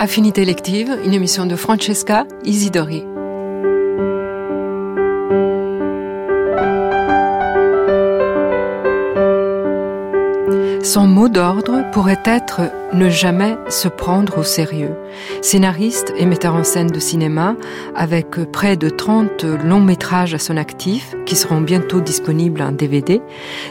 Affinité élective, une émission de Francesca Isidori. Pourrait être ne jamais se prendre au sérieux. Scénariste et metteur en scène de cinéma, avec près de 30 longs métrages à son actif, qui seront bientôt disponibles en DVD,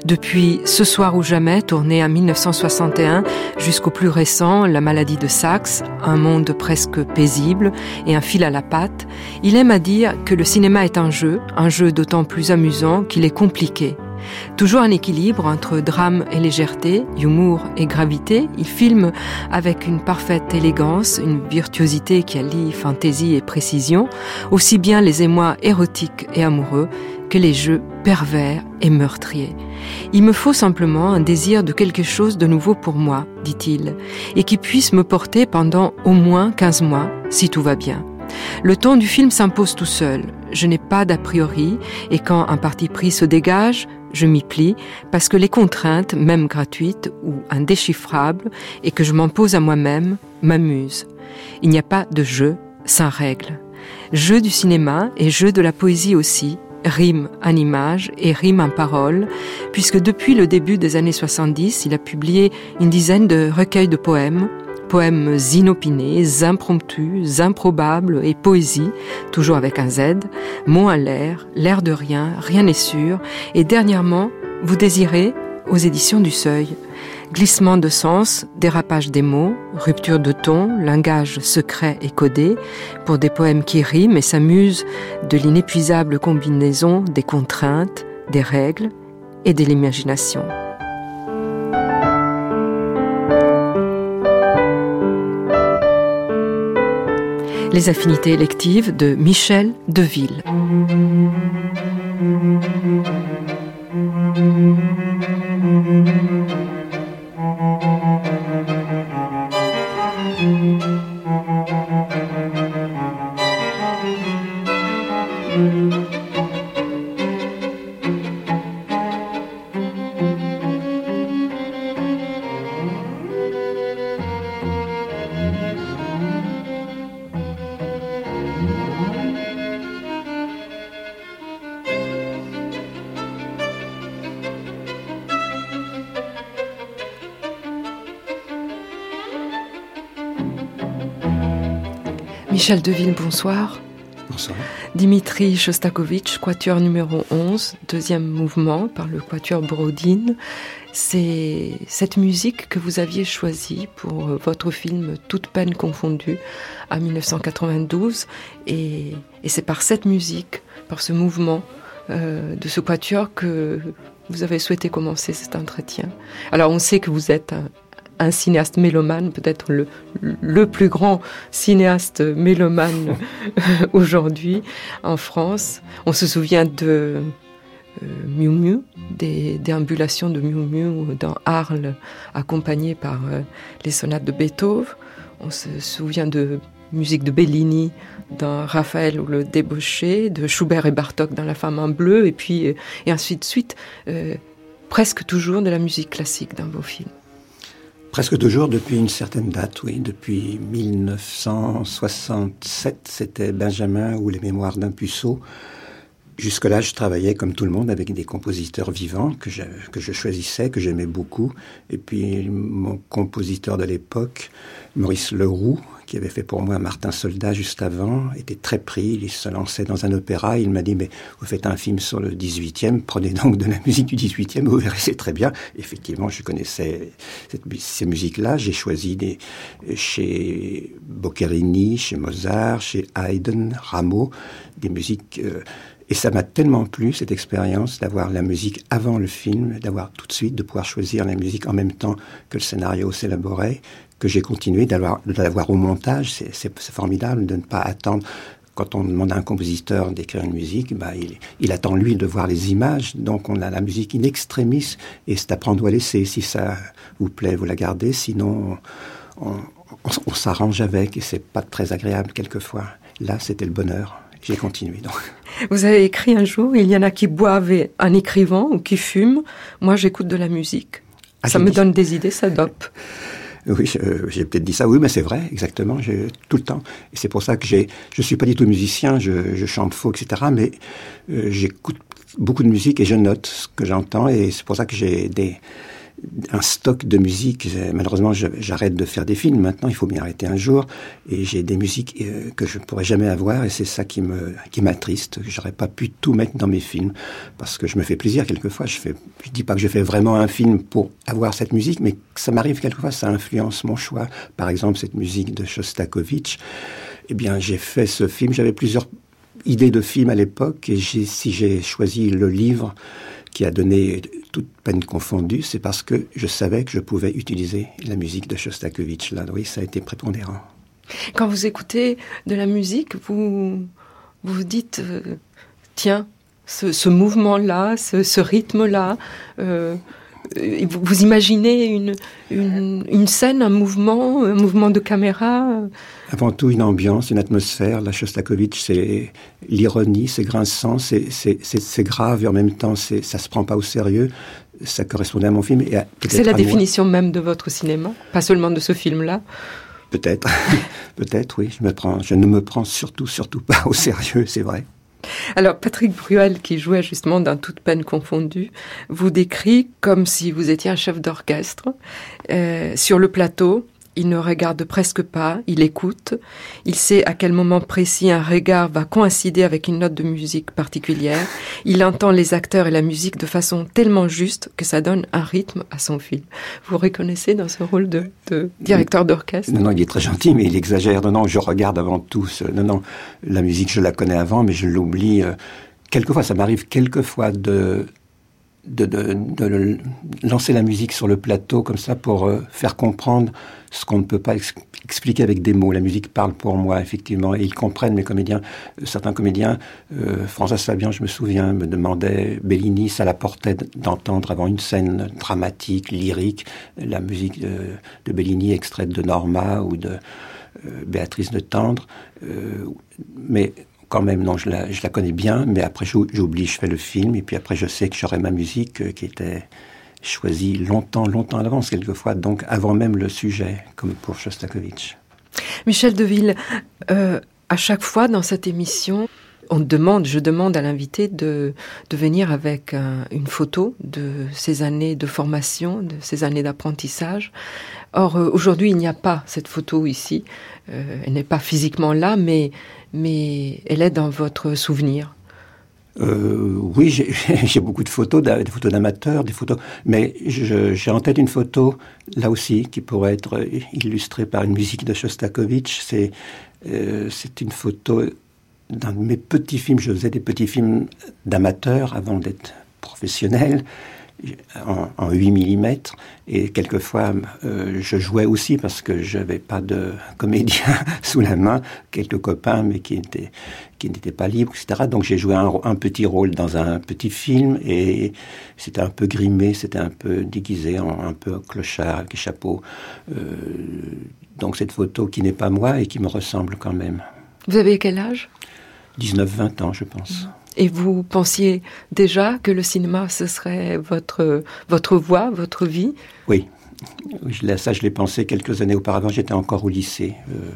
depuis Ce soir ou jamais, tourné en 1961, jusqu'au plus récent, La maladie de Saxe, Un monde presque paisible et Un fil à la patte, il aime à dire que le cinéma est un jeu, un jeu d'autant plus amusant qu'il est compliqué. Toujours un équilibre entre drame et légèreté, humour et gravité, il filme avec une parfaite élégance, une virtuosité qui allie fantaisie et précision, aussi bien les émois érotiques et amoureux que les jeux pervers et meurtriers. Il me faut simplement un désir de quelque chose de nouveau pour moi, dit-il, et qui puisse me porter pendant au moins 15 mois, si tout va bien. Le ton du film s'impose tout seul. Je n'ai pas d'a priori, et quand un parti pris se dégage, je m'y plie parce que les contraintes, même gratuites ou indéchiffrables, et que je m'impose à moi-même, m'amusent. Il n'y a pas de jeu sans règles. Jeu du cinéma et jeu de la poésie aussi, rime en images et rime en paroles, puisque depuis le début des années 70, il a publié une dizaine de recueils de poèmes, poèmes inopinés, impromptus, improbables et poésie, toujours avec un Z, mots à l'air, l'air de rien, rien n'est sûr, et dernièrement, vous désirez, aux éditions du Seuil, glissement de sens, dérapage des mots, rupture de ton, langage secret et codé, pour des poèmes qui riment et s'amusent de l'inépuisable combinaison des contraintes, des règles et de l'imagination. Les affinités électives de Michel Deville. Michel Deville, bonsoir. Bonsoir. Dimitri Shostakovich, quatuor numéro 11, deuxième mouvement par le quatuor Brodine. C'est cette musique que vous aviez choisie pour votre film Toute peine confondue en 1992. Et, et c'est par cette musique, par ce mouvement euh, de ce quatuor que vous avez souhaité commencer cet entretien. Alors on sait que vous êtes un, un cinéaste mélomane, peut-être le, le, plus grand cinéaste mélomane aujourd'hui en France. On se souvient de euh, Miu Miu, des déambulations de Miu Miu dans Arles, accompagnées par euh, les sonates de Beethoven. On se souvient de musique de Bellini dans Raphaël ou le débauché, de Schubert et Bartok dans La femme en bleu, et puis euh, et ainsi de suite. Euh, presque toujours de la musique classique dans vos films. Presque toujours depuis une certaine date, oui. Depuis 1967, c'était Benjamin ou les Mémoires d'un puceau. Jusque-là, je travaillais comme tout le monde avec des compositeurs vivants que je, que je choisissais, que j'aimais beaucoup. Et puis mon compositeur de l'époque, Maurice Leroux, qui avait fait pour moi Martin Soldat juste avant, était très pris. Il se lançait dans un opéra. Il m'a dit, mais vous faites un film sur le 18e, prenez donc de la musique du 18e, vous verrez, c'est très bien. Effectivement, je connaissais ces musiques-là. J'ai choisi des, chez Boccherini, chez Mozart, chez Haydn, Rameau, des musiques... Euh, et ça m'a tellement plu, cette expérience, d'avoir la musique avant le film, d'avoir tout de suite, de pouvoir choisir la musique en même temps que le scénario s'élaborait, que j'ai continué d'avoir au montage. C'est formidable de ne pas attendre. Quand on demande à un compositeur d'écrire une musique, bah, il, il, attend lui de voir les images. Donc on a la musique in extremis et c'est à prendre ou à laisser. Si ça vous plaît, vous la gardez. Sinon, on, on, on s'arrange avec et c'est pas très agréable quelquefois. Là, c'était le bonheur. J'ai continué donc. Vous avez écrit un jour, il y en a qui boivent en écrivant ou qui fument. Moi, j'écoute de la musique. Ah, ça me donne des idées, ça dope. Oui, j'ai peut-être dit ça. Oui, mais c'est vrai, exactement. Tout le temps. Et c'est pour ça que j'ai. Je suis pas du tout musicien. Je, je chante faux, etc. Mais euh, j'écoute beaucoup de musique et je note ce que j'entends. Et c'est pour ça que j'ai des un stock de musique. Malheureusement, j'arrête de faire des films maintenant. Il faut bien arrêter un jour. Et j'ai des musiques euh, que je ne pourrais jamais avoir. Et c'est ça qui me qui m'attriste. J'aurais pas pu tout mettre dans mes films parce que je me fais plaisir quelquefois. Je fais, je dis pas que je fais vraiment un film pour avoir cette musique, mais ça m'arrive quelquefois. Ça influence mon choix. Par exemple, cette musique de Shostakovich. Eh bien, j'ai fait ce film. J'avais plusieurs idées de films à l'époque. Et si j'ai choisi le livre qui a donné toute peine confondue, c'est parce que je savais que je pouvais utiliser la musique de Shostakovich. Là, oui, ça a été prépondérant. Quand vous écoutez de la musique, vous vous dites, euh, tiens, ce, mouvement-là, ce, rythme-là, euh, vous, imaginez une, une, une, scène, un mouvement, un mouvement de caméra Avant tout, une ambiance, une atmosphère. La Shostakovich, c'est l'ironie, c'est grinçant, c'est grave et en même temps, ça se prend pas au sérieux. Ça correspondait à mon film. C'est la définition même de votre cinéma, pas seulement de ce film-là Peut-être, peut-être, oui. Je, me prends, je ne me prends surtout, surtout pas au sérieux, c'est vrai. Alors, Patrick Bruel, qui jouait justement dans Toute peine confondue, vous décrit comme si vous étiez un chef d'orchestre euh, sur le plateau il ne regarde presque pas, il écoute, il sait à quel moment précis un regard va coïncider avec une note de musique particulière, il entend les acteurs et la musique de façon tellement juste que ça donne un rythme à son film. Vous reconnaissez dans ce rôle de, directeur d'orchestre? Non, non, il est très gentil, mais il exagère. Non, non, je regarde avant tout. Non, non, la musique, je la connais avant, mais je l'oublie. Euh, quelquefois, ça m'arrive quelquefois de de, lancer la musique sur le plateau comme ça pour euh, faire comprendre ce qu'on ne peut pas expliquer avec des mots. La musique parle pour moi, effectivement, et ils comprennent, mes comédiens. Euh, certains comédiens, euh, François Fabian, je me souviens, me demandait, Bellini, ça l'apportait d'entendre avant une scène dramatique, lyrique, la musique de, Bellini extraite de Norma ou de Béatrice de Tendre. mais quand même, non, je la, connais bien, mais après j'oublie, je fais le film, et puis après je sais que j'aurai ma musique euh, qui était choisie longtemps, longtemps à l'avance, quelquefois, donc avant même le sujet, comme pour Shostakovich. Michel Deville, euh, à chaque fois dans cette émission, on demande, je demande à l'invité de, venir avec une photo de ses années de formation, de ses années d'apprentissage. Or, euh, aujourd'hui, il n'y a pas cette photo ici. Elle n'est pas physiquement là, mais mais elle est dans votre souvenir. Euh, oui, j'ai beaucoup de photos, des photos d'amateurs, des photos, mais j'ai en tête une photo là aussi qui pourrait être illustrée par une musique de Shostakovich. C'est euh, une photo d'un de mes petits films. Je faisais des petits films d'amateurs avant d'être professionnel en, 8 mm et quelquefois euh, je jouais aussi parce que je n'avais pas de comédien sous la main, quelques copains mais qui n'étaient qui n'étaient pas libres, etc. Donc j'ai joué un, petit rôle dans un petit film et c'était un peu grimé, c'était un peu déguisé, en, un peu clochard avec chapeau. Euh, donc cette photo qui n'est pas moi et qui me ressemble quand même. Vous avez quel âge? 19-20 ans, je pense. Et vous pensiez déjà que le cinéma, ce serait votre, votre voie, votre vie? Oui. Ça, je l'ai pensé quelques années auparavant. J'étais encore au lycée. Euh,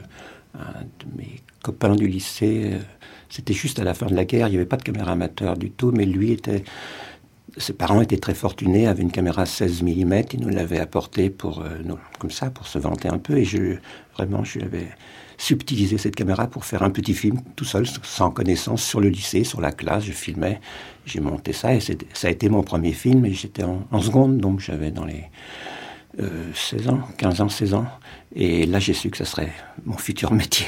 un de mes copains du lycée, euh, c'était juste à la fin de la guerre. Il n'y avait pas de caméra amateur du tout, mais lui était. Ses parents étaient très fortunés, avaient une caméra 16 mm. Ils nous l'avaient apportée pour, euh, comme ça, pour se vanter un peu. Et je, vraiment, je lui avais subtiliser cette caméra pour faire un petit film tout seul, sans connaissance, sur le lycée, sur la classe. Je filmais, j'ai monté ça et ça a été mon premier film et j'étais en, seconde, donc j'avais dans les 16 euh, ans, 15 ans, 16 ans. Et là, j'ai su que ce serait mon futur métier.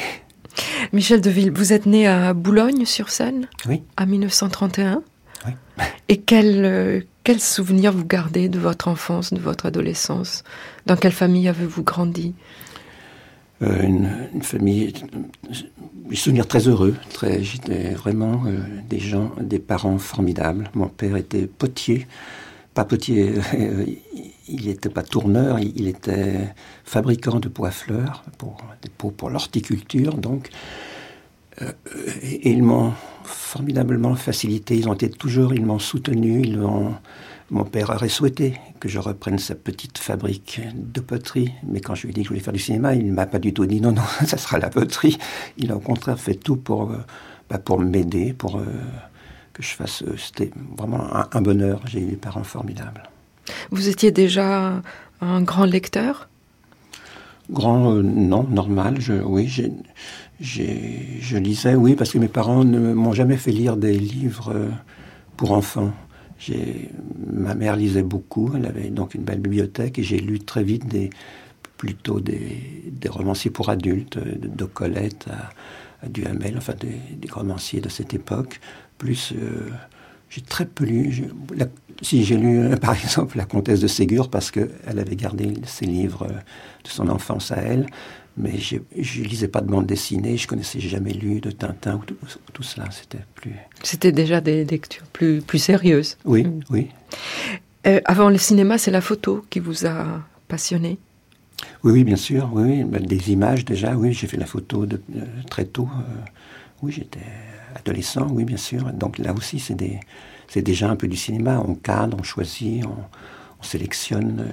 Michel Deville, vous êtes né à Boulogne-sur-Seine Oui. En 1931 Oui. Et quel, euh, quel souvenir vous gardez de votre enfance, de votre adolescence? Dans quelle famille avez-vous grandi? Euh, une, famille, des souvenirs très heureux. Très, j'étais vraiment euh, des gens, des parents formidables. Mon père était potier, pas potier, euh, il n'était pas tourneur, il, était fabricant de pois fleurs pour des pots pour l'horticulture. Donc, et, ils m'ont formidablement facilité. Ils ont été toujours, ils m'ont soutenu, ils m'ont mon père aurait souhaité que je reprenne sa petite fabrique de poterie, mais quand je lui ai dit que je voulais faire du cinéma, il ne m'a pas du tout dit non, non, ça sera la poterie. Il a au contraire fait tout pour, euh, bah, pour m'aider, pour euh, que je fasse. Euh, c'était vraiment un, bonheur. J'ai eu des parents formidables. Vous étiez déjà un grand lecteur? Grand, non, normal. Je, oui, je lisais, oui, parce que mes parents ne m'ont jamais fait lire des livres pour enfants. Ma mère lisait beaucoup, elle avait donc une belle bibliothèque et j'ai lu très vite des, plutôt des, romanciers pour adultes, de, Colette à, Duhamel, enfin des, romanciers de cette époque. Plus, euh, j'ai très peu lu. si j'ai lu euh, par exemple La Comtesse de Ségur parce qu'elle avait gardé ses livres de son enfance à elle, mais je ne lisais pas de bande dessinée, je connaissais jamais lu de Tintin ou tout, cela. C'était plus. C'était déjà des lectures plus, plus sérieuses. Oui, mm. oui. Euh, avant le cinéma, c'est la photo qui vous a passionné? Oui, oui, bien sûr. Oui, ben, Des images déjà, oui, j'ai fait la photo de, euh, très tôt. Euh, oui, j'étais adolescent, oui, bien sûr. Donc là aussi, c'est des, déjà un peu du cinéma. On cadre, on choisit, on, sélectionne.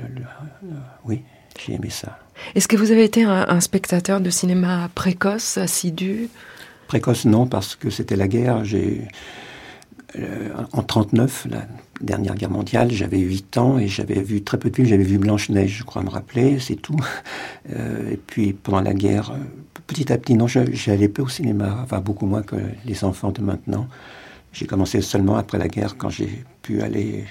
oui, j'ai aimé ça. Est-ce que vous avez été un, spectateur de cinéma précoce, assidu? Précoce, non, parce que c'était la guerre. J'ai euh, en 39, la dernière guerre mondiale, j'avais 8 ans et j'avais vu très peu de films. J'avais vu Blanche-Neige, je crois me rappeler, c'est tout. Euh, et puis pendant la guerre, euh, petit à petit, non, j'allais peu au cinéma, enfin beaucoup moins que les enfants de maintenant. J'ai commencé seulement après la guerre quand j'ai pu aller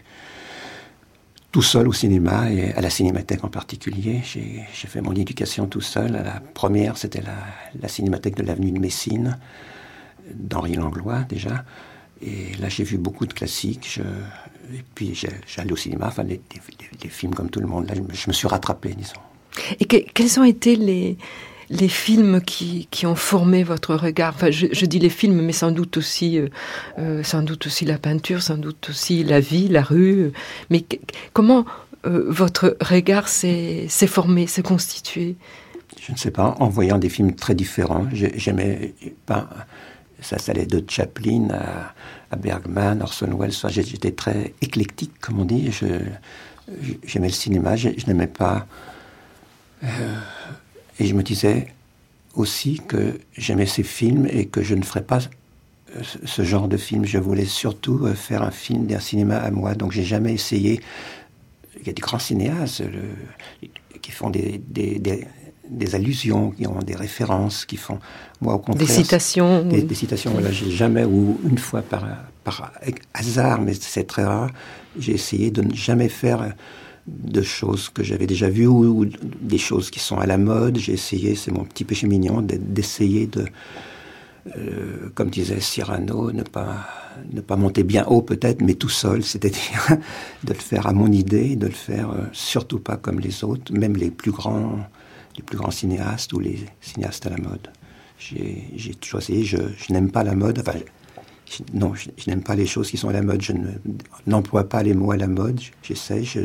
tout seul au cinéma et à la cinémathèque en particulier. J'ai fait mon éducation tout seul. La première, c'était la, cinémathèque de l'avenue de Messine, d'Henri Langlois déjà. Et là, j'ai vu beaucoup de classiques. et puis, j'allais au cinéma, enfin, des, films comme tout le monde. Là, je me suis rattrapé, disons. Et quels ont été les, les films qui, qui ont formé votre regard enfin, je, dis les films, mais sans doute aussi, euh, euh, sans doute aussi la peinture, sans doute aussi la vie, la rue. Mais comment euh, votre regard s'est formé, s'est constitué? Je ne sais pas, en voyant des films très différents. J'aimais pas. Ça, ça allait de Chaplin à, Bergman, Orson Welles. J'étais très éclectique, comme on dit. J'aimais le cinéma. Je n'aimais pas. Et je me disais aussi que j'aimais ces films et que je ne ferais pas euh, ce genre de film. Je voulais surtout euh, faire un film d'un cinéma à moi. Donc j'ai jamais essayé. Il y a des grands cinéastes qui font des, des, des, allusions, qui ont des références, qui font. Moi, au contraire. Des citations. Des, citations, voilà. J'ai jamais, ou une fois par, par hasard, mais c'est très rare, j'ai essayé de ne jamais faire de choses que j'avais déjà vues ou, des choses qui sont à la mode. J'ai essayé, c'est mon petit péché mignon, d'essayer de, euh, comme disait Cyrano, ne pas, ne pas monter bien haut peut-être, mais tout seul, c'est-à-dire de le faire à mon idée, de le faire euh, surtout pas comme les autres, même les plus grands, les plus grands cinéastes ou les cinéastes à la mode. J'ai toujours essayé, je, n'aime pas la mode, enfin, non, je, n'aime pas les choses qui sont à la mode. Je n'emploie pas les mots à la mode. J'essaie. Je,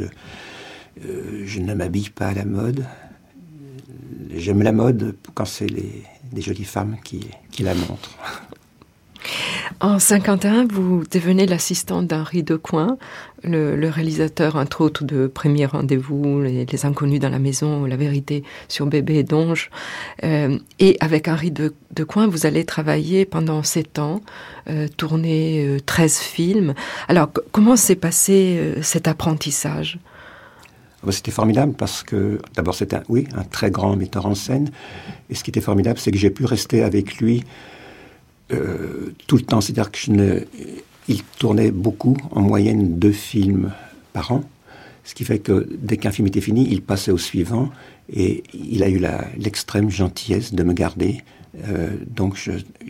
euh, je ne m'habille pas à la mode. J'aime la mode quand c'est les, des jolies femmes qui, qui la montrent. En 51, vous devenez l'assistante d'Henri Decoing, le, le, réalisateur, entre autres, de Premier Rendez-vous, les, Inconnus dans la maison, La vérité sur Bébé et Donge. Euh, et avec Henri de, Decoing, vous allez travailler pendant sept ans, euh, tourner 13 euh, films. Alors, comment s'est passé cet apprentissage? C'était formidable parce que, d'abord, c'était, oui, un très grand metteur en scène. Et ce qui était formidable, c'est que j'ai pu rester avec lui euh, tout le temps. C'est-à-dire qu'il tournait beaucoup, en moyenne deux films par an. Ce qui fait que dès qu'un film était fini, il passait au suivant. Et il a eu l'extrême gentillesse de me garder. Euh, donc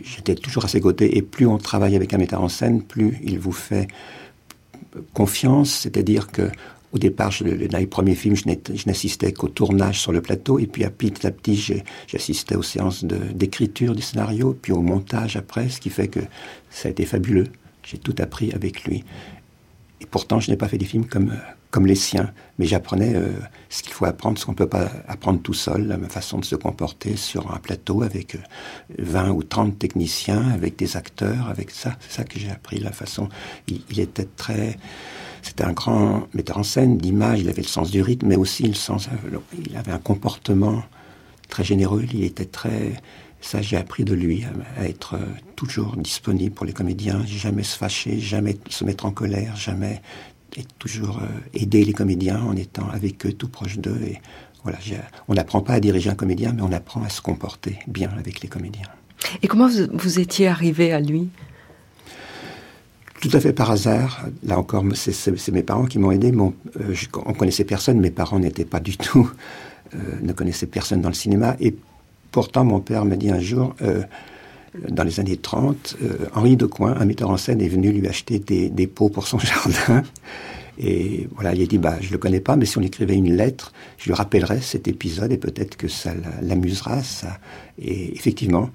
j'étais toujours à ses côtés. Et plus on travaille avec un metteur en scène, plus il vous fait confiance. C'est-à-dire que au départ, je, dans les premiers films, je n'assistais qu'au tournage sur le plateau, et puis à petit à petit, j'assistais aux séances d'écriture du scénario, puis au montage après, ce qui fait que ça a été fabuleux. J'ai tout appris avec lui. Et pourtant, je n'ai pas fait des films comme, les siens, mais j'apprenais euh, ce qu'il faut apprendre, ce qu'on ne peut pas apprendre tout seul, la façon de se comporter sur un plateau avec 20 euh, ou 30 techniciens, avec des acteurs, avec ça. C'est ça que j'ai appris, la façon. il était très c'était un grand metteur en scène d'image, il avait le sens du rythme, mais aussi le sens, euh, il avait un comportement très généreux, il était très, ça j'ai appris de lui, à, être euh, toujours disponible pour les comédiens, jamais se fâcher, jamais se mettre en colère, jamais et toujours aider les comédiens en étant avec eux, tout proche d'eux. Et voilà, on n'apprend pas à diriger un comédien, mais on apprend à se comporter bien avec les comédiens. Et comment vous étiez arrivé à lui? Tout à fait par hasard. Là encore, c'est mes parents qui m'ont aidé. Mon, euh, on connaissait personne. Mes parents n'étaient pas du tout, euh, ne connaissaient personne dans le cinéma. Et pourtant, mon père m'a dit un jour, euh, dans les années 30, Henri Decoing, un metteur en scène, est venu lui acheter des pots pour son jardin. Et voilà, il a dit, bah, je le connais pas, mais si on écrivait une lettre, je lui rappellerai cet épisode et peut-être que ça l'amusera. Ça. Et effectivement,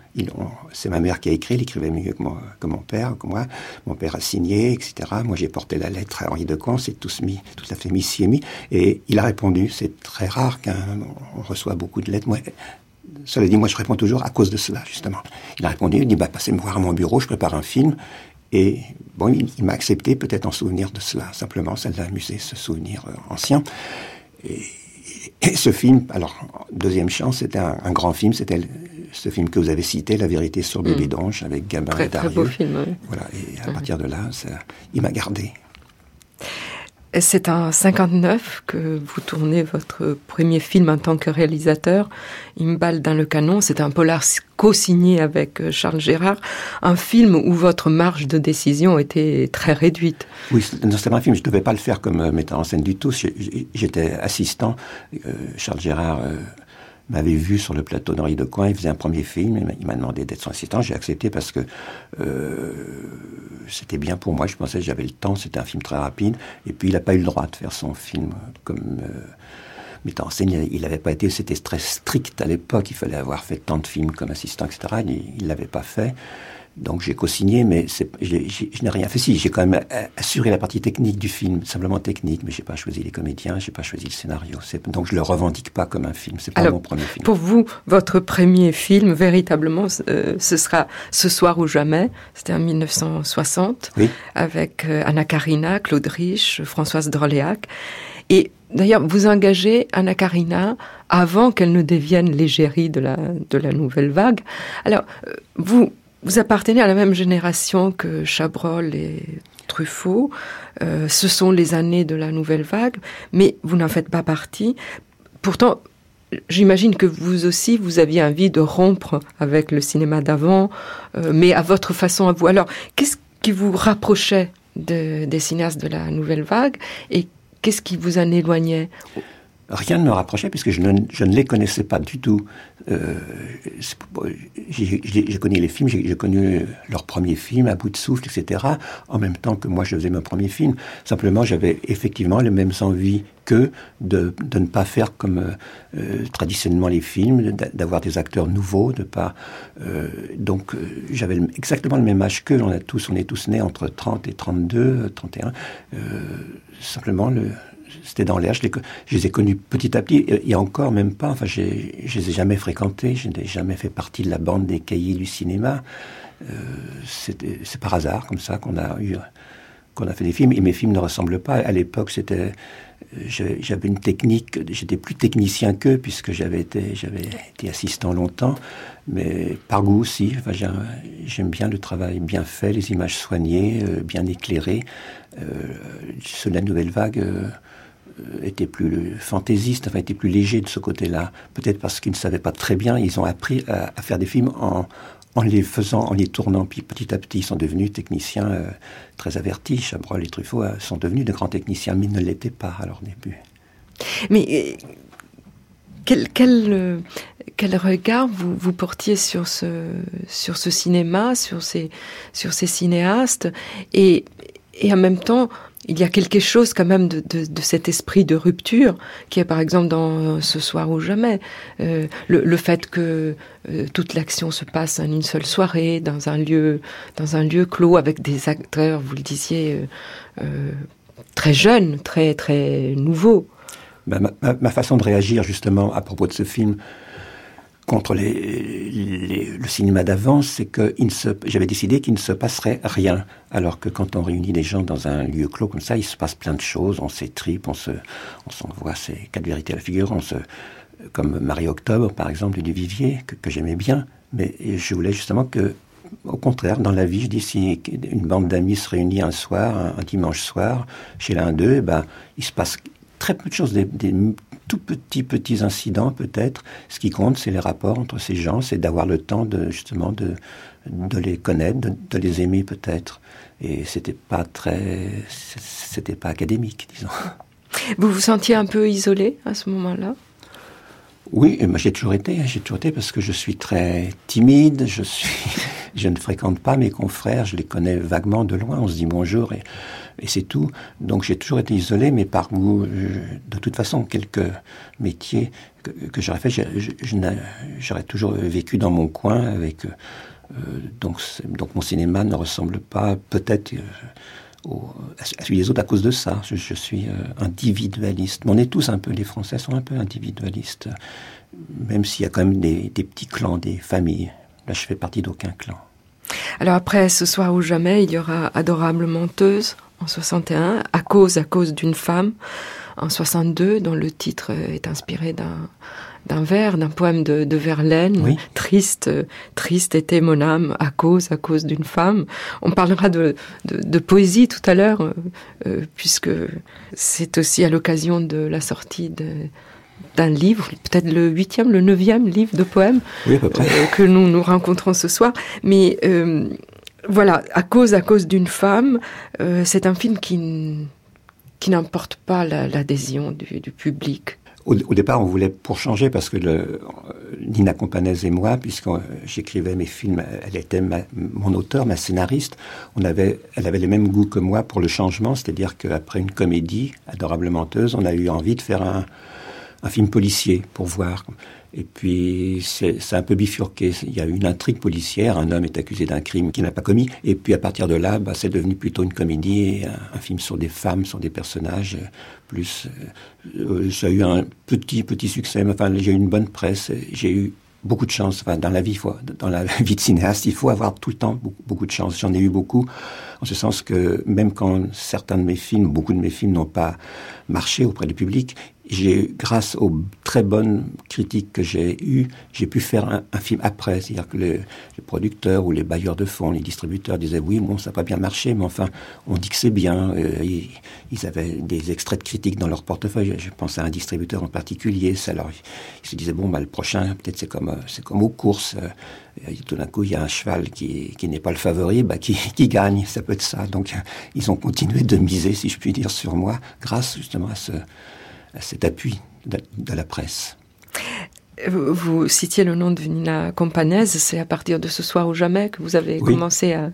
c'est ma mère qui a écrit, il écrivait mieux que, que, mon père, que moi. Mon père a signé, etc. Moi, j'ai porté la lettre à Henri de Caen, c'est tous mis, tout à fait mis si et mis. Et il a répondu, c'est très rare qu'on reçoit beaucoup de lettres. Moi, cela dit, moi, je réponds toujours à cause de cela, justement. Il a répondu, il dit, bah, passez me voir à mon bureau, je prépare un film. Et bon, il, m'a accepté peut-être en souvenir de cela. Simplement, ça l'a amusé, ce souvenir euh, ancien. Et, ce film, alors, deuxième chance, c'était un, grand film. C'était ce film que vous avez cité, La vérité sur Bébé mm. avec Gabin et Dario. Très beau film, Voilà, et à partir de là, ça, il m'a gardé. C'est en 59 que vous tournez votre premier film en tant que réalisateur, Une balle dans le canon. C'est un polar co-signé avec euh, Charles Gérard, un film où votre marge de décision était très réduite. Oui, c'est un film, je ne devais pas le faire comme euh, metteur en scène du tout. J'étais assistant. Euh, Charles Gérard m'avait vu sur le plateau d'Henri de Coin, il faisait un premier film, il m'a demandé d'être son assistant, j'ai accepté parce que euh, c'était bien pour moi, je pensais que j'avais le temps, c'était un film très rapide, et puis il n'a pas eu le droit de faire son film comme euh, en scène, il n'avait pas été, c'était très strict à l'époque, il fallait avoir fait tant de films comme assistant, etc., il ne l'avait pas fait. Donc j'ai co-signé, mais je n'ai rien fait. Si, j'ai quand même assuré la partie technique du film, simplement technique, mais j'ai pas choisi les comédiens, j'ai pas choisi le scénario. Donc je le revendique pas comme un film. C'est pas mon premier film. Pour vous, votre premier film, véritablement, euh, ce sera Ce soir ou jamais. C'était en 1960, avec euh, Anna Karina, Claude Rich, Françoise Droléac. Et d'ailleurs, vous engagez Anna Karina avant qu'elle ne devienne l'égérie de la, de la nouvelle vague. Alors, euh, vous, vous appartenez à la même génération que Chabrol et Truffaut. Euh, ce sont les années de la nouvelle vague, mais vous n'en faites pas partie. Pourtant, j'imagine que vous aussi, vous aviez envie de rompre avec le cinéma d'avant, euh, mais à votre façon à vous. Alors, qu'est-ce qui vous rapprochait des cinéastes de la nouvelle vague et qu'est-ce qui vous en éloignait? Rien ne me rapprochait puisque je ne, les connaissais pas du tout. Euh, j'ai connu les films, j'ai connu leur premier film, À bout de souffle, etc. En même temps que moi, je faisais mon premier film. Simplement, j'avais effectivement les mêmes envies que de, ne pas faire comme euh, traditionnellement les films, d'avoir des acteurs nouveaux, de pas. Euh, donc, j'avais exactement le même âge qu'eux. On on est tous nés entre 30 et 32, 31. simplement, le, c'était dans l'air. Je, les ai connus petit à petit. Il y a encore même pas. Enfin, je les ai jamais fréquentés. Je n'ai jamais fait partie de la bande des cahiers du cinéma. Euh, c'est par hasard, comme ça, qu'on a eu qu'on a fait des films. Et mes films ne ressemblent pas. À l'époque, c'était j'avais une technique. J'étais plus technicien qu'eux puisque j'avais été j'avais été assistant longtemps. Mais par goût aussi. Enfin, j'aime bien le travail bien fait, les images soignées, euh, bien éclairées. Euh, la nouvelle vague. Euh, euh, était plus fantaisiste, enfin était plus léger de ce côté-là. Peut-être parce qu'ils ne savaient pas très bien, ils ont appris à, faire des films en, en, les faisant, en les tournant. Puis petit à petit, ils sont devenus techniciens euh, très avertis. Chabrol et Truffaut euh, sont devenus de grands techniciens, mais ils ne l'étaient pas à leur début. Mais quel, quel, quel, regard vous, vous portiez sur ce, sur ce cinéma, sur ces, sur ces cinéastes? Et, et en même temps, il y a quelque chose quand même de, cet esprit de rupture qui est par exemple dans Ce soir ou jamais. Euh, le, fait que euh, toute l'action se passe en une seule soirée, dans un lieu, dans un lieu clos avec des acteurs, vous le disiez, euh, très jeunes, très très nouveaux. Bah, ma, façon de réagir justement à propos de ce film, contre le cinéma d'avant, c'est que j'avais décidé qu'il ne se passerait rien. Alors que quand on réunit des gens dans un lieu clos comme ça, il se passe plein de choses. On s'étripe, on se, s'envoie ces quatre vérités à la figure. On se, comme Marie Octobre, par exemple, du Vivier, que, j'aimais bien. Mais je voulais justement que, au contraire, dans la vie, je dis si une bande d'amis se réunit un soir, un, dimanche soir, chez l'un d'eux, eh ben, il se passe très peu de choses, tout petits, petits incidents peut-être. Ce qui compte, c'est les rapports entre ces gens, c'est d'avoir le temps de, justement, de, de les connaître, de, les aimer peut-être. Et c'était pas très, c'était pas académique, disons. Vous vous sentiez un peu isolé à ce moment-là? Oui, j'ai toujours été, j'ai toujours été parce que je suis très timide, je suis, je ne fréquente pas mes confrères, je les connais vaguement de loin, on se dit bonjour et et c'est tout. Donc j'ai toujours été isolé, mais par goût, de toute façon, quelques métiers que, j'aurais fait, j'aurais toujours vécu dans mon coin avec. Euh, donc, donc mon cinéma ne ressemble pas peut-être euh, à celui des autres à cause de ça. Je, suis euh, individualiste. on est tous un peu, les Français sont un peu individualistes, même s'il y a quand même des, des petits clans, des familles. Là, je fais partie d'aucun clan. Alors après, ce soir ou jamais, il y aura Adorable Menteuse en 61, à cause, à cause d'une femme, en 62, dont le titre est inspiré d'un d'un vers, d'un poème de, de Verlaine, triste, triste était mon âme à cause, à cause d'une femme. On parlera de, de, poésie tout à l'heure, euh, euh, puisque c'est aussi à l'occasion de la sortie d'un livre, peut-être le huitième, le neuvième livre de poèmes euh, que nous nous rencontrons ce soir. Mais voilà, à cause, à cause d'une femme, euh, c'est un film qui, qui pas l'adhésion du, public. Au, départ, on voulait pour changer parce que Nina Companès et moi, puisque j'écrivais mes films, elle était mon auteur, ma scénariste. On avait, elle avait le même goût que moi pour le changement, c'est-à-dire qu'après une comédie adorable menteuse, on a eu envie de faire un, un film policier pour voir. Et puis, c'est un peu bifurqué. Il y a une intrigue policière, un homme est accusé d'un crime qu'il n'a pas commis. Et puis, à partir de là, bah, c'est devenu plutôt une comédie, un, film sur des femmes, sur des personnages. Plus, euh, ça a eu un petit, petit succès. Enfin, j'ai eu une bonne presse. J'ai eu beaucoup de chance. Enfin, dans la vie, dans la vie de cinéaste, il faut avoir tout le temps beaucoup de chance. J'en ai eu beaucoup, en ce sens que même quand certains de mes films, beaucoup de mes films n'ont pas marché auprès du public, j'ai, grâce aux très bonnes critiques que j'ai eues, j'ai pu faire un, film après. C'est-à-dire que les, producteurs ou les bailleurs de fonds, les distributeurs disaient oui, bon, ça n'a pas bien marché, mais enfin, on dit que c'est bien. Euh, ils, avaient des extraits de critiques dans leur portefeuille. Je pense à un distributeur en particulier. Ça alors, ils se disaient bon, bah, le prochain, peut-être c'est comme, c'est comme aux courses. Euh, tout d'un coup, il y a un cheval qui, qui n'est pas le favori, bah, qui, qui gagne. Ça peut être ça. Donc, ils ont continué de miser, si je puis dire, sur moi, grâce justement à ce cet appui de, la presse. Vous citiez le nom de Nina Companese, c'est à partir de ce soir ou jamais que vous avez commencé à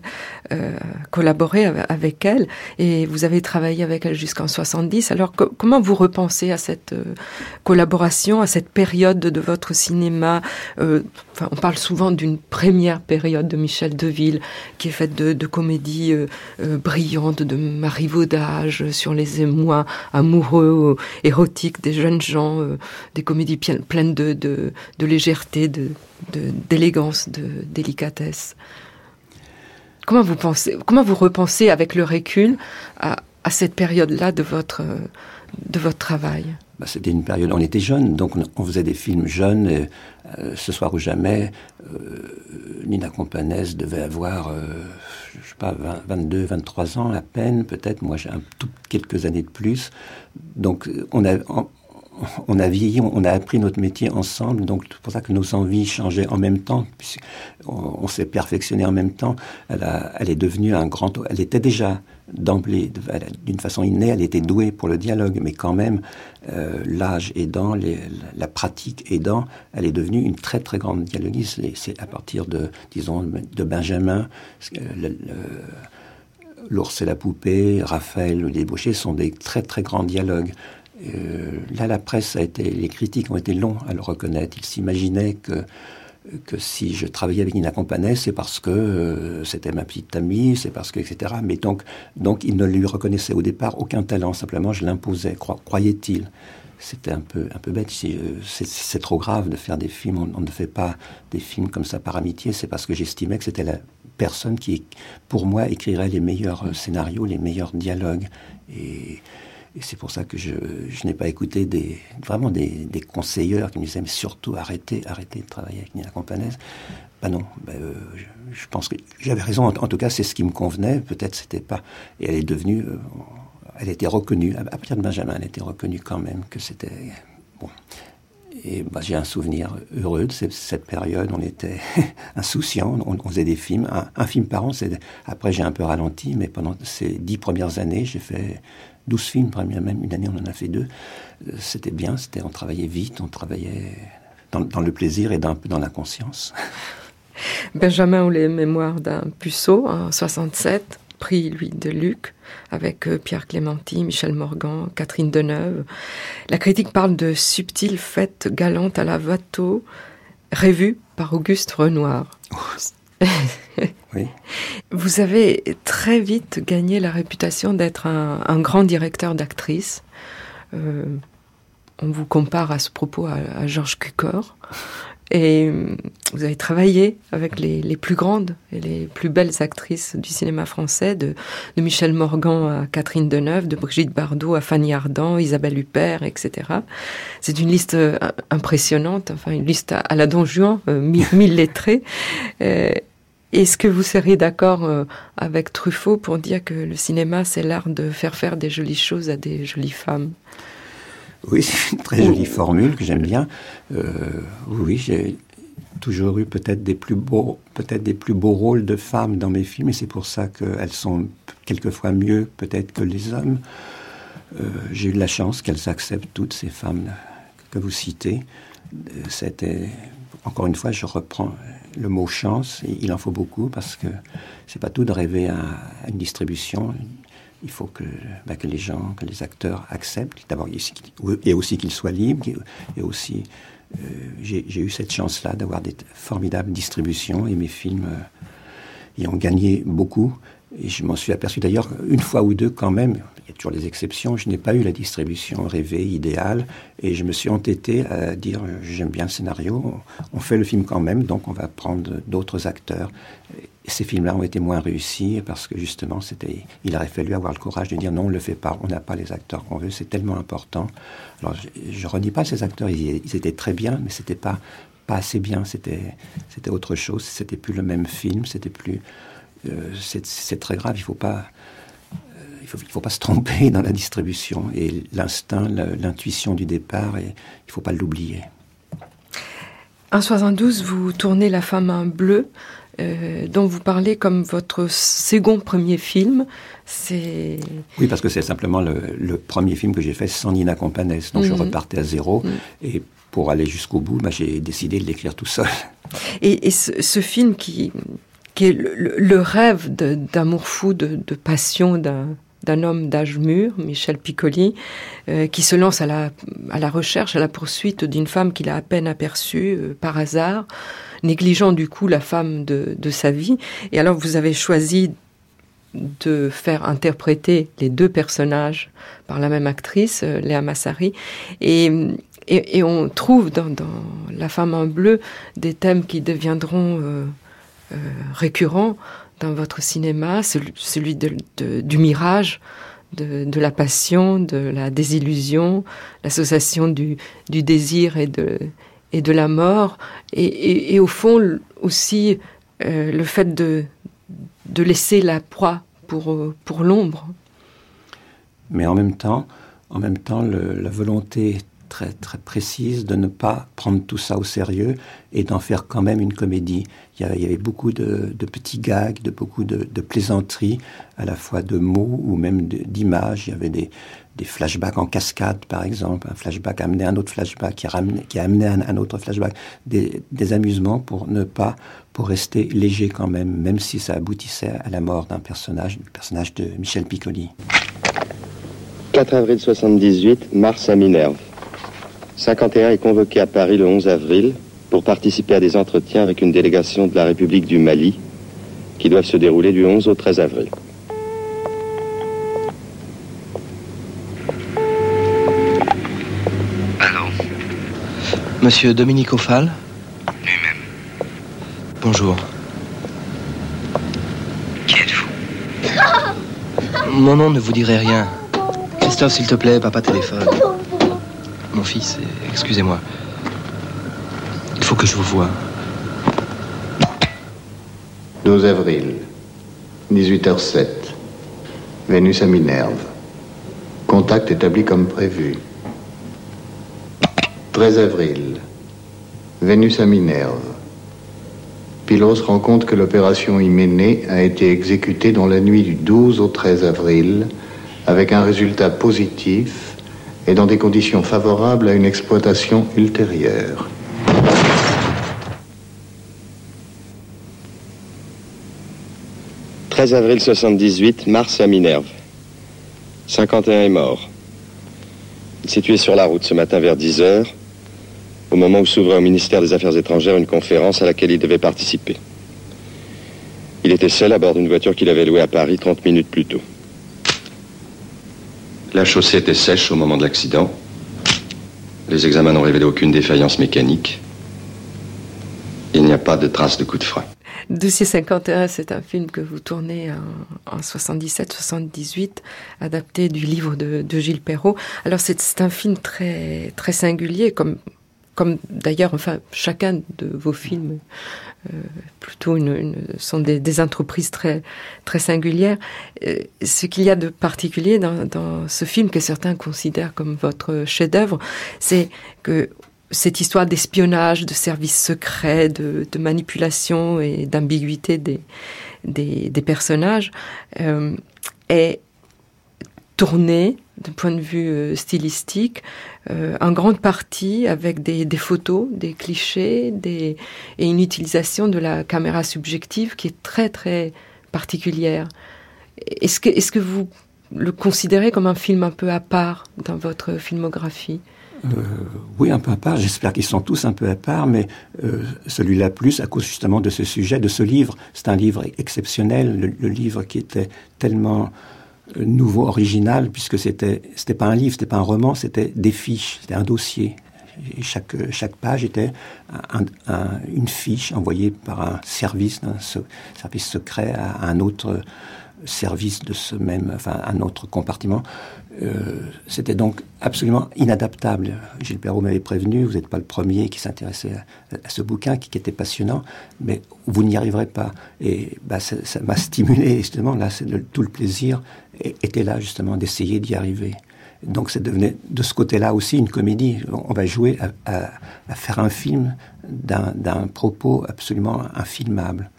euh, collaborer avec elle et vous avez travaillé avec elle jusqu'en 70. Alors comment vous repensez à cette euh, collaboration, à cette période de votre cinéma euh, enfin, On parle souvent d'une première période de Michel Deville qui est faite de, de comédies brillantes, de marivaudage sur les émois amoureux, érotiques des jeunes gens, des comédies pleines de, de de, légèreté, de, d'élégance, de, délicatesse. Comment vous pensez, comment vous repensez avec le recul à, cette période-là de votre, de votre travail? Bah, C'était une période, on était jeunes, donc on, faisait des films jeunes. Euh, ce soir ou jamais, euh, Nina Companès devait avoir, euh, je sais pas, 22, 23 ans à peine, peut-être. Moi, j'ai quelques années de plus. Donc, on a, a vieilli, on a appris notre métier ensemble, donc c'est pour ça que nos envies changeaient en même temps, puisqu'on on, s'est perfectionné en même temps. Elle, est devenue un grand, elle était déjà d'emblée, d'une façon innée, elle était douée pour le dialogue, mais quand même, euh, l'âge aidant, la pratique aidant, elle est devenue une très très grande dialoguiste. C'est à partir de, disons, de Benjamin, L'ours et la poupée, Raphaël, le débauché sont des très très grands dialogues. Euh, là, la presse a été, les critiques ont été longs à le reconnaître. Ils s'imaginaient que que si je travaillais avec Nina Companès, c'est parce que euh, c'était ma petite amie, c'est parce que, etc. Mais donc, donc, ils ne lui reconnaissaient au départ aucun talent, simplement je l'imposais, croyait-il. c'était un peu, un peu bête. Euh, c'est trop grave de faire des films. On, ne fait pas des films comme ça par amitié. C'est parce que j'estimais que c'était la personne qui, pour moi, écrirait les meilleurs euh, scénarios, les meilleurs dialogues. Et, c'est pour ça que je, n'ai pas écouté des, vraiment des, des, conseilleurs qui me disaient mais surtout arrêtez, arrêtez de travailler avec Nina Campanese. Ben non, ben, euh, je, pense que j'avais raison. En, tout cas, c'est ce qui me convenait. Peut-être c'était pas. Et elle est devenue elle était reconnue, à partir de Benjamin, elle était reconnue quand même que c'était. Bon. Et bah, j'ai un souvenir heureux de cette, période. On était insouciants, on, faisait des films, un, film par an. Après, j'ai un peu ralenti, mais pendant ces dix premières années, j'ai fait douze films. Même une année, on en a fait deux. Euh, c'était bien, c'était, on travaillait vite, on travaillait dans, dans le plaisir et peu dans la conscience. Benjamin ou les mémoires d'un puceau en 67 prix lui de Luc avec euh, Pierre Clémenti, Michel Morgan, Catherine Deneuve. La critique parle de subtiles fêtes galantes à la Watteau, révues par Auguste Renoir. Vous avez très vite gagné la réputation d'être un, grand directeur d'actrice. Euh, on vous compare à ce propos à, à Georges Cukor. Et euh, vous avez travaillé avec les, plus grandes et les plus belles actrices du cinéma français, de, Michel Morgan à Catherine Deneuve, de Brigitte Bardot à Fanny Ardant, Isabelle Huppert, etc. C'est une liste euh, impressionnante, enfin une liste à, la Don Juan, euh, mille, lettrés. Est-ce que vous seriez d'accord avec Truffaut pour dire que le cinéma, c'est l'art de faire faire des jolies choses à des jolies femmes? Oui, c'est une très jolie formule que j'aime bien. Euh, oui, j'ai toujours eu peut-être des plus beaux, peut-être des plus beaux rôles de femmes dans mes films, et c'est pour ça qu'elles sont quelquefois mieux peut-être que les hommes. Euh, j'ai eu de la chance qu'elles acceptent toutes ces femmes que vous citez. Euh, c'était encore une fois, je reprends le mot chance. Il en faut beaucoup parce que c'est pas tout de rêver à une distribution il faut que, bah, que les gens, que les acteurs acceptent. D'abord, et aussi qu'ils soient libres. Et aussi, euh, j'ai eu cette chance-là d'avoir des formidables distributions et mes films euh, y ont gagné beaucoup. Et je m'en suis aperçu d'ailleurs une fois ou deux quand même, il y a toujours des exceptions, je n'ai pas eu la distribution rêvée, idéale, et je me suis entêté à dire j'aime bien le scénario, on fait le film quand même, donc on va prendre d'autres acteurs. Ces films-là ont été moins réussis parce que justement, c'était, il aurait fallu avoir le courage de dire non, on ne le fait pas, on n'a pas les acteurs qu'on veut, c'est tellement important. Alors je ne redis pas ces acteurs, ils, étaient très bien, mais c'était pas pas assez bien, c'était c'était autre chose, c'était plus le même film, c'était plus c'est très grave, il faut pas euh, il faut, il faut pas se tromper dans la distribution et l'instinct, l'intuition du départ, et, il faut pas l'oublier. En 72, vous tournez La femme en bleu, euh, dont vous parlez comme votre second premier film. C'est oui, parce que c'est simplement le, premier film que j'ai fait sans Nina Campanès, donc je mhm. repartais à zéro mhm. et pour aller jusqu'au bout, bah, j'ai décidé de l'écrire tout seul. Et, ce, film qui qui est le, rêve d'amour fou, de, passion d'un homme d'âge mûr, Michel Piccoli, euh, qui se lance à la, à la recherche, à la poursuite d'une femme qu'il a à peine aperçue euh, par hasard, négligeant du coup la femme de, de, sa vie. Et alors vous avez choisi de faire interpréter les deux personnages par la même actrice, euh, Léa Massari. Et, et, on trouve dans, La femme en bleu des thèmes qui deviendront... récurrent dans votre cinéma, celui, du mirage, de, la passion, de la désillusion, l'association du, désir et de, la mort, et, au fond aussi euh, le fait de, laisser la proie pour, pour l'ombre. Mais en même temps, en même temps, la volonté très, très précise de ne pas prendre tout ça au sérieux et d'en faire quand même une comédie. Il y avait, beaucoup de, petits gags, de beaucoup de, plaisanteries, à la fois de mots ou même d'images. Il y avait des, flashbacks en cascade, par exemple. Un flashback amené un autre flashback qui, qui a amené un, autre flashback. Des, des, amusements pour ne pas, pour rester léger quand même, même si ça aboutissait à la mort d'un personnage, le personnage de Michel Piccoli. 4 avril 78, Mars à Minerve. 51 est convoqué à Paris le 11 avril pour participer à des entretiens avec une délégation de la République du Mali qui doivent se dérouler du 11 au 13 avril. Monsieur Dominique Offal Lui-même. Bonjour. Qui êtes-vous Mon nom ne vous dirait rien. Christophe, s'il te plaît, papa téléphone. Mon fils, excusez-moi. Il faut que je vous voie. 12 avril, 18h07. Vénus à Minerve. Contact établi comme prévu. 13 avril. Vénus à Minerve. Pylos rend compte que l'opération Hyménée a été exécutée dans la nuit du 12 au 13 avril avec un résultat positif et dans des conditions favorables à une exploitation ultérieure. « 13 avril 78, Mars à Minerve. 51 est mort. Il s'est sur la route ce matin vers 10 heures, au moment où s'ouvrait au ministère des Affaires étrangères une conférence à laquelle il devait participer. Il était seul à bord d'une voiture qu'il avait louée à Paris 30 minutes plus tôt. La chaussée était sèche au moment de l'accident. Les examens n'ont révélé aucune défaillance mécanique. Il n'y a pas de traces de coup de frein. Dossier 51, c'est un film que vous tournez en, 77-78, adapté du livre de, Gilles Perrault. Alors c'est un film très très singulier, comme comme d'ailleurs, enfin, chacun de vos films, plutôt une, sont des, entreprises très très singulières. Euh, ce qu'il y a de particulier dans, dans, ce film que certains considèrent comme votre chef-d'œuvre, c'est que cette histoire d'espionnage, de services secrets, de, manipulation et d'ambiguïté des, des, des, personnages euh, est tournée d'un point de vue euh, stylistique, euh, en grande partie avec des, photos, des clichés, et une utilisation de la caméra subjective qui est très très particulière. Est-ce que, est-ce que vous le considérez comme un film un peu à part dans votre filmographie? Euh, oui, un peu à part. J'espère qu'ils sont tous un peu à part, mais celui-là plus à cause justement de ce sujet, de ce livre. C'est un livre exceptionnel, le, livre qui était tellement nouveau, original, puisque c'était c'était pas un livre, c'était pas un roman, c'était des fiches, c'était un dossier. Et chaque chaque page était un, un, une fiche envoyée par un service, un service secret à un autre service de ce même, enfin un autre compartiment. Euh, c'était donc absolument inadaptable. Gilles Perrault m'avait prévenu, vous n'êtes pas le premier qui s'intéressait à, ce bouquin, qui, qui, était passionnant, mais vous n'y arriverez pas. Et bah, ça m'a stimulé, justement, là, le, tout le plaisir était là, justement, d'essayer d'y arriver. Donc ça devenait de ce côté-là aussi une comédie. On va jouer à, faire un film d'un propos absolument infilmable.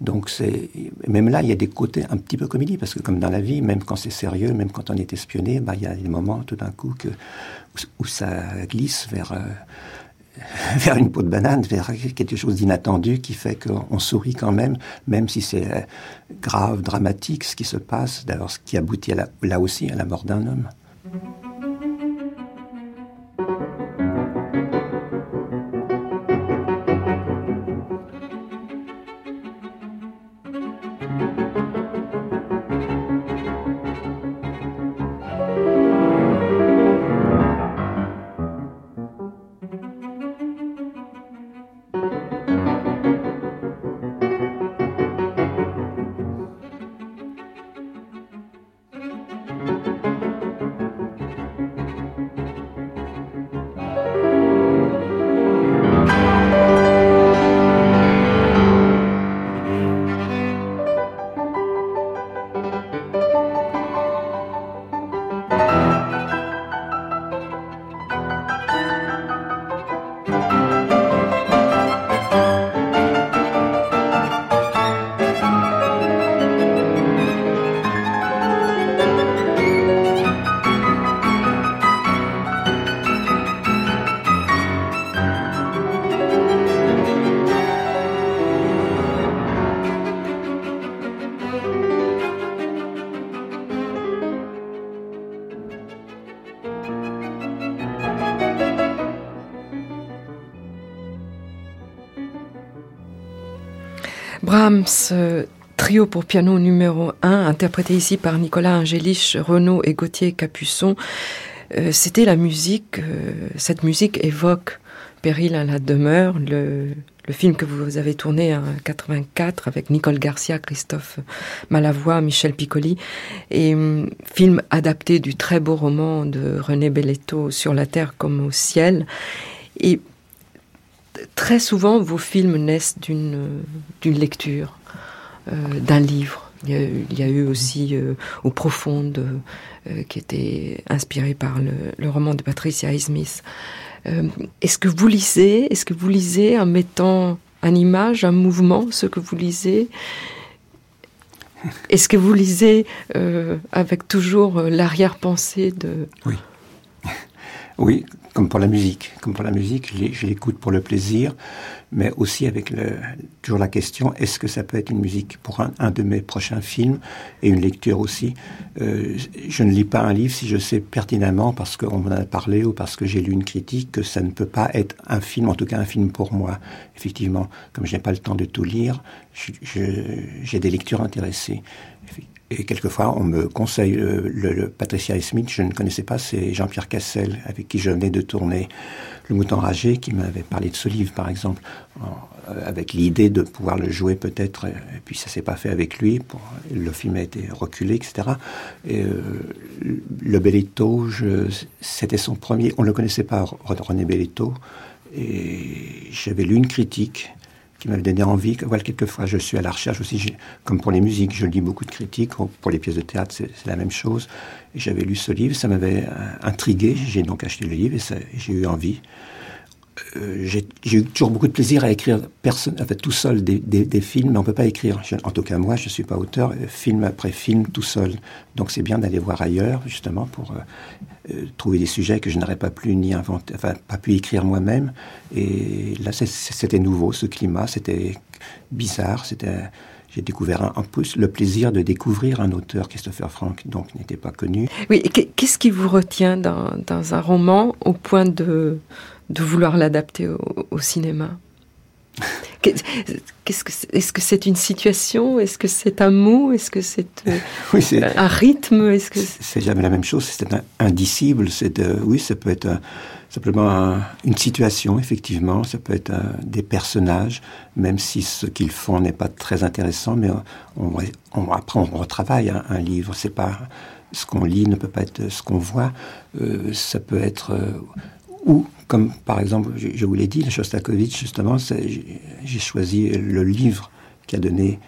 Donc c'est même là il y a des côtés un petit peu comédie parce que comme dans la vie, même quand c'est sérieux, même quand on est espionné, bah il y a des moments tout d'un coup que où, ça glisse vers euh, vers une peau de banane, vers quelque chose d'inattendu qui fait qu'on sourit quand même, même si c'est euh, grave, dramatique ce qui se passe, d'ailleurs ce qui aboutit là aussi à la mort d'un homme. Pour piano numéro 1, interprété ici par Nicolas Angélich, Renaud et Gauthier Capuçon. Euh, c'était la musique, euh, cette musique évoque Péril à la demeure, le, film que vous avez tourné en 84 avec Nicole Garcia, Christophe Malavoie, Michel Piccoli, et um, film adapté du très beau roman de René Belletto Sur la terre comme au ciel. Et très souvent, vos films naissent d'une lecture, d'un livre. Il y, a, eu aussi euh, Au Profonde, euh, qui était inspiré par le, roman de Patricia Smith. Euh, Est-ce que vous lisez Est-ce que vous lisez en mettant en image, un mouvement, ce que vous lisez? Est-ce que vous lisez euh, avec toujours l'arrière-pensée de... Oui. Oui, comme pour la musique. Comme pour la musique, je l'écoute pour le plaisir, mais aussi avec toujours la question est-ce que ça peut être une musique pour un, un de mes prochains films et une lecture aussi? Euh, je ne lis pas un livre si je sais pertinemment, parce qu'on m'en a parlé ou parce que j'ai lu une critique, que ça ne peut pas être un film, en tout cas un film pour moi. Effectivement, comme je n'ai pas le temps de tout lire, j'ai des lectures intéressées. Et quelquefois, on me conseille le, le, le Patricia Smith, je ne connaissais pas, c'est Jean-Pierre Cassel, avec qui je venais de tourner Le Mouton Ragé, qui m'avait parlé de ce livre, par exemple, euh, avec l'idée de pouvoir le jouer peut-être, et puis ça s'est pas fait avec lui, le film a été reculé, etc. Et, euh, le Belletto, c'était son premier, on ne le connaissait pas, René Belletto, et j'avais lu une critique qui m'avait donné envie. Voilà, quelquefois, je suis à la recherche aussi, comme pour les musiques, je lis beaucoup de critiques. Pour les pièces de théâtre, c'est la même chose. J'avais lu ce livre, ça m'avait intrigué. J'ai donc acheté le livre et, j'ai eu envie. Euh, j'ai eu toujours beaucoup de plaisir à écrire personne, en fait, tout seul des, des, films, mais on peut pas écrire. En tout cas, moi, je suis pas auteur, film après film, tout seul. Donc, c'est bien d'aller voir ailleurs, justement, pour euh, euh, trouver des sujets que je n'aurais pas pu ni inventer, enfin, pas pu écrire moi-même. Et là, c'était nouveau, ce climat, c'était bizarre, c'était j'ai découvert en plus le plaisir de découvrir un auteur, Christopher Frank, donc n'était pas connu. Oui, qu'est-ce qui vous retient dans, dans, un roman au point de, de vouloir l'adapter au, au, cinéma? Qu'est-ce que est-ce que c'est une situation? Est-ce que c'est un mot? Est-ce que c'est euh, oui, un rythme? Est-ce que c'est jamais la même chose C'est indicible. C'est oui, ça peut être un, simplement un, une situation, effectivement. Ça peut être un, des personnages, même si ce qu'ils font n'est pas très intéressant. Mais on, on, après, on retravaille un, un livre. C'est pas ce qu'on lit ne peut pas être ce qu'on voit. Euh, ça peut être euh, ou comme par exemple, je, vous l'ai dit, Shostakovich, justement, j'ai choisi le livre qui a donné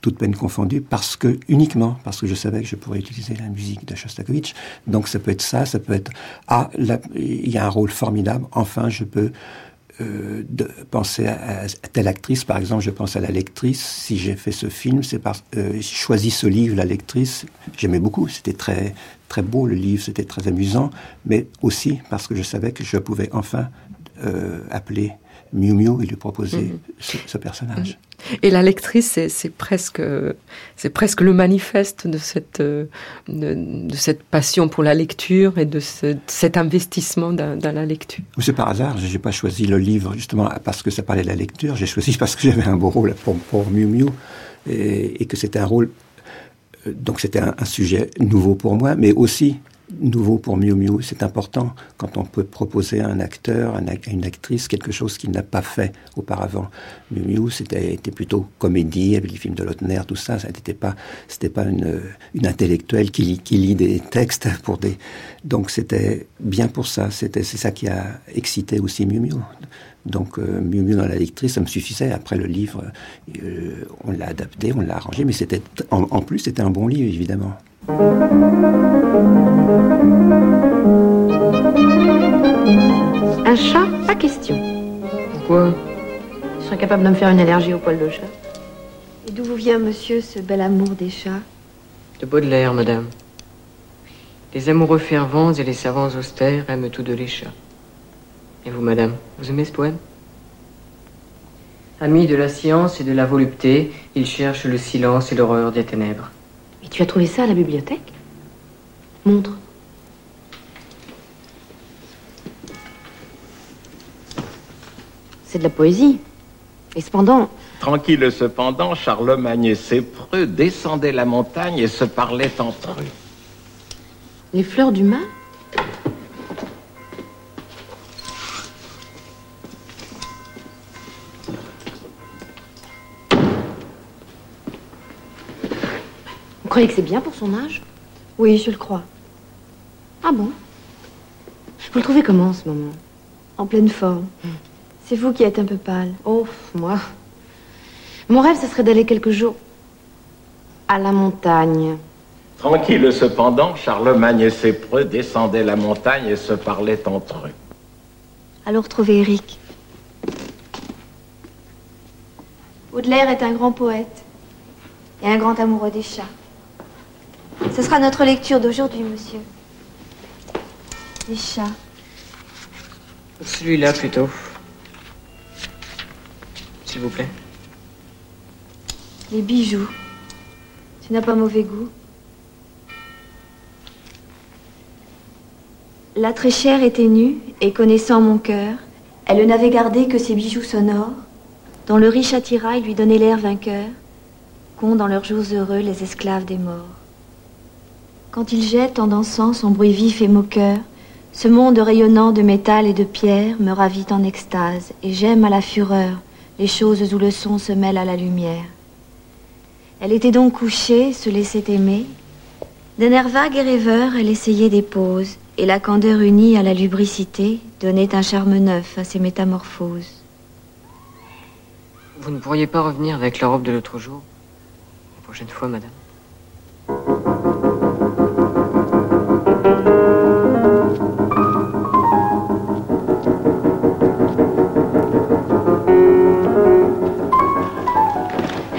toute peine confondue, parce que, uniquement parce que je savais que je pourrais utiliser la musique de Shostakovich. Donc ça peut être ça, ça peut être, ah, il y a un rôle formidable, enfin je peux euh, penser à, telle actrice, par exemple, je pense à la lectrice. Si j'ai fait ce film, c'est parce euh, j'ai choisi ce livre, la lectrice. J'aimais beaucoup, c'était très très beau le livre, c'était très amusant, mais aussi parce que je savais que je pouvais enfin euh, appeler Miu Miu et lui proposer -hmm. ce, ce, personnage. Et la lectrice, c'est presque, c'est presque le manifeste de cette, de, de, cette passion pour la lecture et de, ce, de cet investissement dans, dans la lecture. C'est par hasard, je n'ai pas choisi le livre justement parce que ça parlait de la lecture, j'ai choisi parce que j'avais un beau rôle pour, pour Miu Miu et, et que c'était un rôle, euh, donc c'était un, sujet nouveau pour moi, mais aussi nouveau pour Miu Miu. C'est important quand on peut proposer à un acteur, à une actrice, quelque chose qu'il n'a pas fait auparavant. Miu Miu, c'était était plutôt comédie, avec les films de Lautner, tout ça. Ça n'était pas, c'était pas une, intellectuelle qui lit des textes pour des. Donc c'était bien pour ça. C'était, c'est ça qui a excité aussi Miu Miu. Donc euh, Miu Miu dans la lectrice, ça me suffisait. Après le livre, euh, on l'a adapté, on l'a arrangé, mais c'était en, en plus c'était un bon livre évidemment. Un chat, pas question. Pourquoi? Je serais capable de me faire une allergie au poil de chat. Et d'où vous vient, monsieur, ce bel amour des chats? De Baudelaire, madame. Les amoureux fervents et les savants austères aiment tous deux les chats. Et vous, madame, vous aimez ce poème? Amis de la science et de la volupté, ils cherchent le silence et l'horreur des ténèbres. Et tu as trouvé ça à la bibliothèque? Montre. C'est de la poésie. Et cependant... Tranquille cependant, Charlemagne et ses preux descendaient la montagne et se parlaient entre eux. Les fleurs du mal croyez que c'est bien pour son âge Oui, je le crois. Ah bon Vous le trouvez comment en ce moment En pleine forme. C'est vous qui êtes un peu pâle. Oh, moi. Mon rêve, ce serait d'aller quelques jours à la montagne. Tranquille cependant, Charlemagne et ses preux descendaient la montagne et se parlaient entre eux. Allons retrouver Eric. Baudelaire est un grand poète et un grand amoureux des chats. Ce sera notre lecture d'aujourd'hui, monsieur. Les chats. Celui-là plutôt. S'il vous plaît. Les bijoux. Tu n'as pas mauvais goût. La très chère était nue, et connaissant mon cœur, elle n'avait gardé que ses bijoux sonores, dont le riche attirail lui donnait l'air vainqueur, qu'ont dans leurs jours heureux les esclaves des morts. Quand il jette en dansant son bruit vif et moqueur, ce monde rayonnant de métal et de pierre me ravit en extase, et j'aime à la fureur les choses où le son se mêle à la lumière. Elle était donc couchée, se laissait aimer. D'un air vague et rêveur, elle essayait des poses, et la candeur unie à la lubricité donnait un charme neuf à ses métamorphoses. Vous ne pourriez pas revenir avec la robe de l'autre jour La prochaine fois, madame?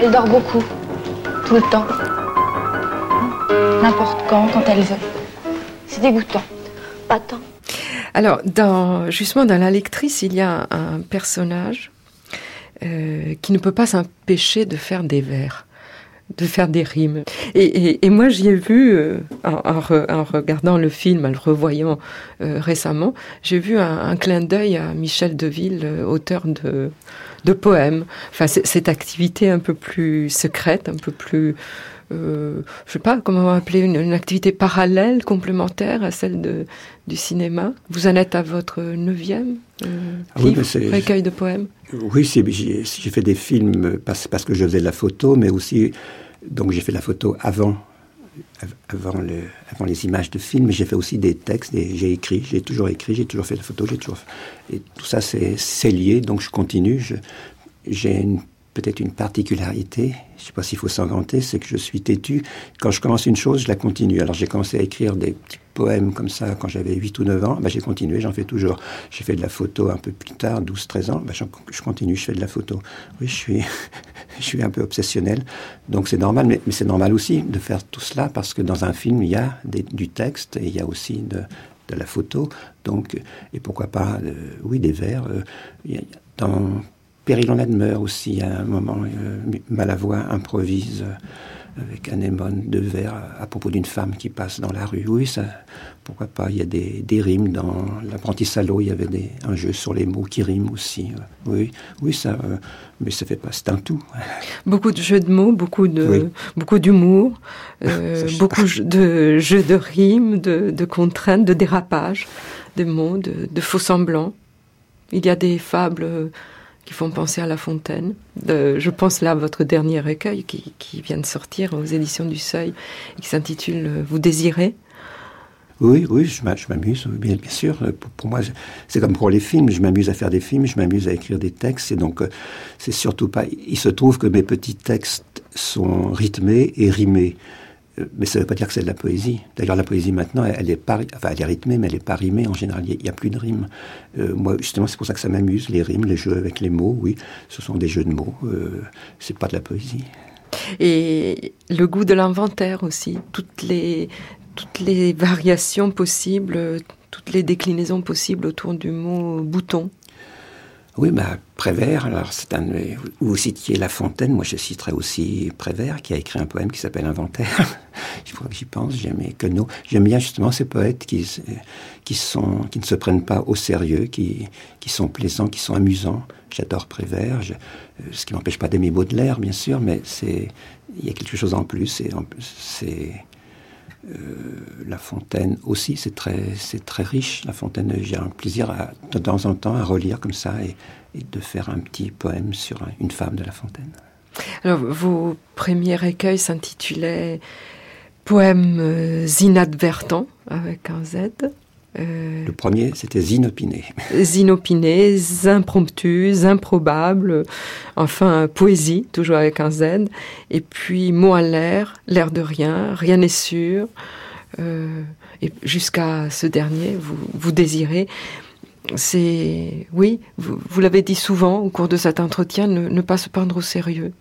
Elle dort beaucoup, tout le temps. N'importe quand, quand elle veut. C'est dégoûtant. Pas tant. Alors, dans, justement, dans la lectrice, il y a un personnage euh, qui ne peut pas s'empêcher de faire des vers, de faire des rimes. Et, et, moi, j'y ai vu, euh, en, en, re, en, regardant le film, en le revoyant euh, récemment, j'ai vu un, clin d'œil à Michel Deville, euh, auteur de, de poèmes. Enfin, cette activité un peu plus secrète, un peu plus euh, je sais pas comment appeler une, une, activité parallèle, complémentaire à celle de, du cinéma. Vous en êtes à votre neuvième euh, ah oui, recueil de poèmes. Oui, j'ai fait des films parce, parce que je faisais de la photo, mais aussi donc j'ai fait la photo avant avant, le, avant les images de films, mais j'ai fait aussi des textes, j'ai écrit, j'ai toujours écrit, j'ai toujours fait la photo, j'ai toujours et tout ça c'est lié, donc je continue. J'ai une peut-être une particularité, je ne sais pas s'il faut s'en vanter, c'est que je suis têtu. Quand je commence une chose, je la continue. Alors j'ai commencé à écrire des petits poèmes comme ça quand j'avais 8 ou 9 ans, ben, j'ai continué, j'en fais toujours. J'ai fait de la photo un peu plus tard, 12, 13 ans, ben, je continue, je fais de la photo. Oui, je suis, je suis un peu obsessionnel, donc c'est normal, mais, c'est normal aussi de faire tout cela parce que dans un film, il y a du texte et il y a aussi de, la photo, donc, et pourquoi pas, euh, oui, des vers. Euh, Péril meurt aussi à un moment. Euh, Malavoie improvise euh, avec un anémone de vers à, propos d'une femme qui passe dans la rue. Oui, ça, pourquoi pas. Il y a des, des rimes dans l'apprenti salaud. Il y avait des, un jeu sur les mots qui riment aussi. Oui, oui, ça. Euh, mais ça fait pas. C'est un tout. Beaucoup de jeux de mots, beaucoup de oui. beaucoup d'humour, euh, beaucoup de jeux de rimes, de, de, contraintes, de dérapages, de mots, de, de faux semblants. Il y a des fables qui font penser à La Fontaine. De, je pense là à votre dernier recueil qui, vient de sortir aux éditions du Seuil et qui s'intitule euh, Vous désirez? Oui, oui, je m'amuse, bien, sûr. Pour, pour moi, c'est comme pour les films. Je m'amuse à faire des films, je m'amuse à écrire des textes. Et donc, euh, c'est surtout pas. Il se trouve que mes petits textes sont rythmés et rimés. Euh, mais ça ne veut pas dire que c'est de la poésie. D'ailleurs, la poésie maintenant, elle, est pas, enfin, elle est rythmée, mais elle n'est pas rimée en général. Il n'y a, a, plus de rimes. Euh, moi, justement, c'est pour ça que ça m'amuse, les rimes, les jeux avec les mots. Oui, ce sont des jeux de mots. Euh, c'est pas de la poésie. Et le goût de l'inventaire aussi, toutes les toutes les variations possibles, toutes les déclinaisons possibles autour du mot bouton. Oui, bah, Prévert, alors c'est un. Vous citiez La Fontaine, moi je citerai aussi Prévert, qui a écrit un poème qui s'appelle Inventaire. Il faudra que j'y pense, j'aime Queneau. J'aime bien justement ces poètes qui, qui, ne se prennent pas au sérieux, qui, qui sont plaisants, qui sont amusants. J'adore Prévert, je, ce qui m'empêche pas d'aimer Baudelaire, bien sûr, mais il y a quelque chose en plus, c'est. Euh, la Fontaine aussi, c'est très, riche. La Fontaine, j'ai un plaisir de temps en temps à relire comme ça et, de faire un petit poème sur une femme de La Fontaine. Alors, vos premiers recueils s'intitulaient poèmes inadvertants avec un Z. Euh, le premier, c'était inopiné. Inopinés, impromptus, improbables, enfin poésie, toujours avec un Z. Et puis mot à l'air, l'air de rien, rien n'est sûr. Euh, et jusqu'à ce dernier, vous, vous désirez. C'est, oui, vous, vous l'avez dit souvent au cours de cet entretien, ne, ne pas se prendre au sérieux.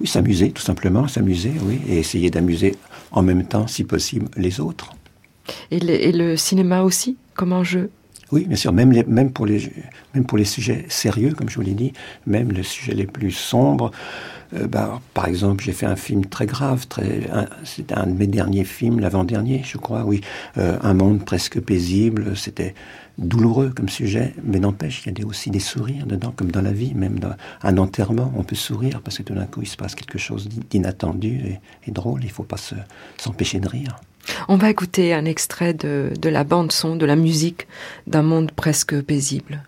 Oui, s'amuser, tout simplement, s'amuser, oui, et essayer d'amuser en même temps, si possible, les autres. Et le, cinéma aussi, comme enjeu oui, bien sûr, même, pour les, sujets sérieux, comme je vous l'ai dit, même les sujets les plus sombres. Euh, bah, par exemple, j'ai fait un film très grave, c'était un de mes derniers films, l'avant-dernier, je crois, oui. Euh, un monde presque paisible, c'était douloureux comme sujet, mais n'empêche, il y a aussi des sourires dedans, comme dans la vie, même dans un enterrement, on peut sourire parce que tout d'un coup, il se passe quelque chose d'inattendu et, drôle, il ne faut pas s'empêcher de rire. On va écouter un extrait de, de la bande son, de la musique d'un monde presque paisible.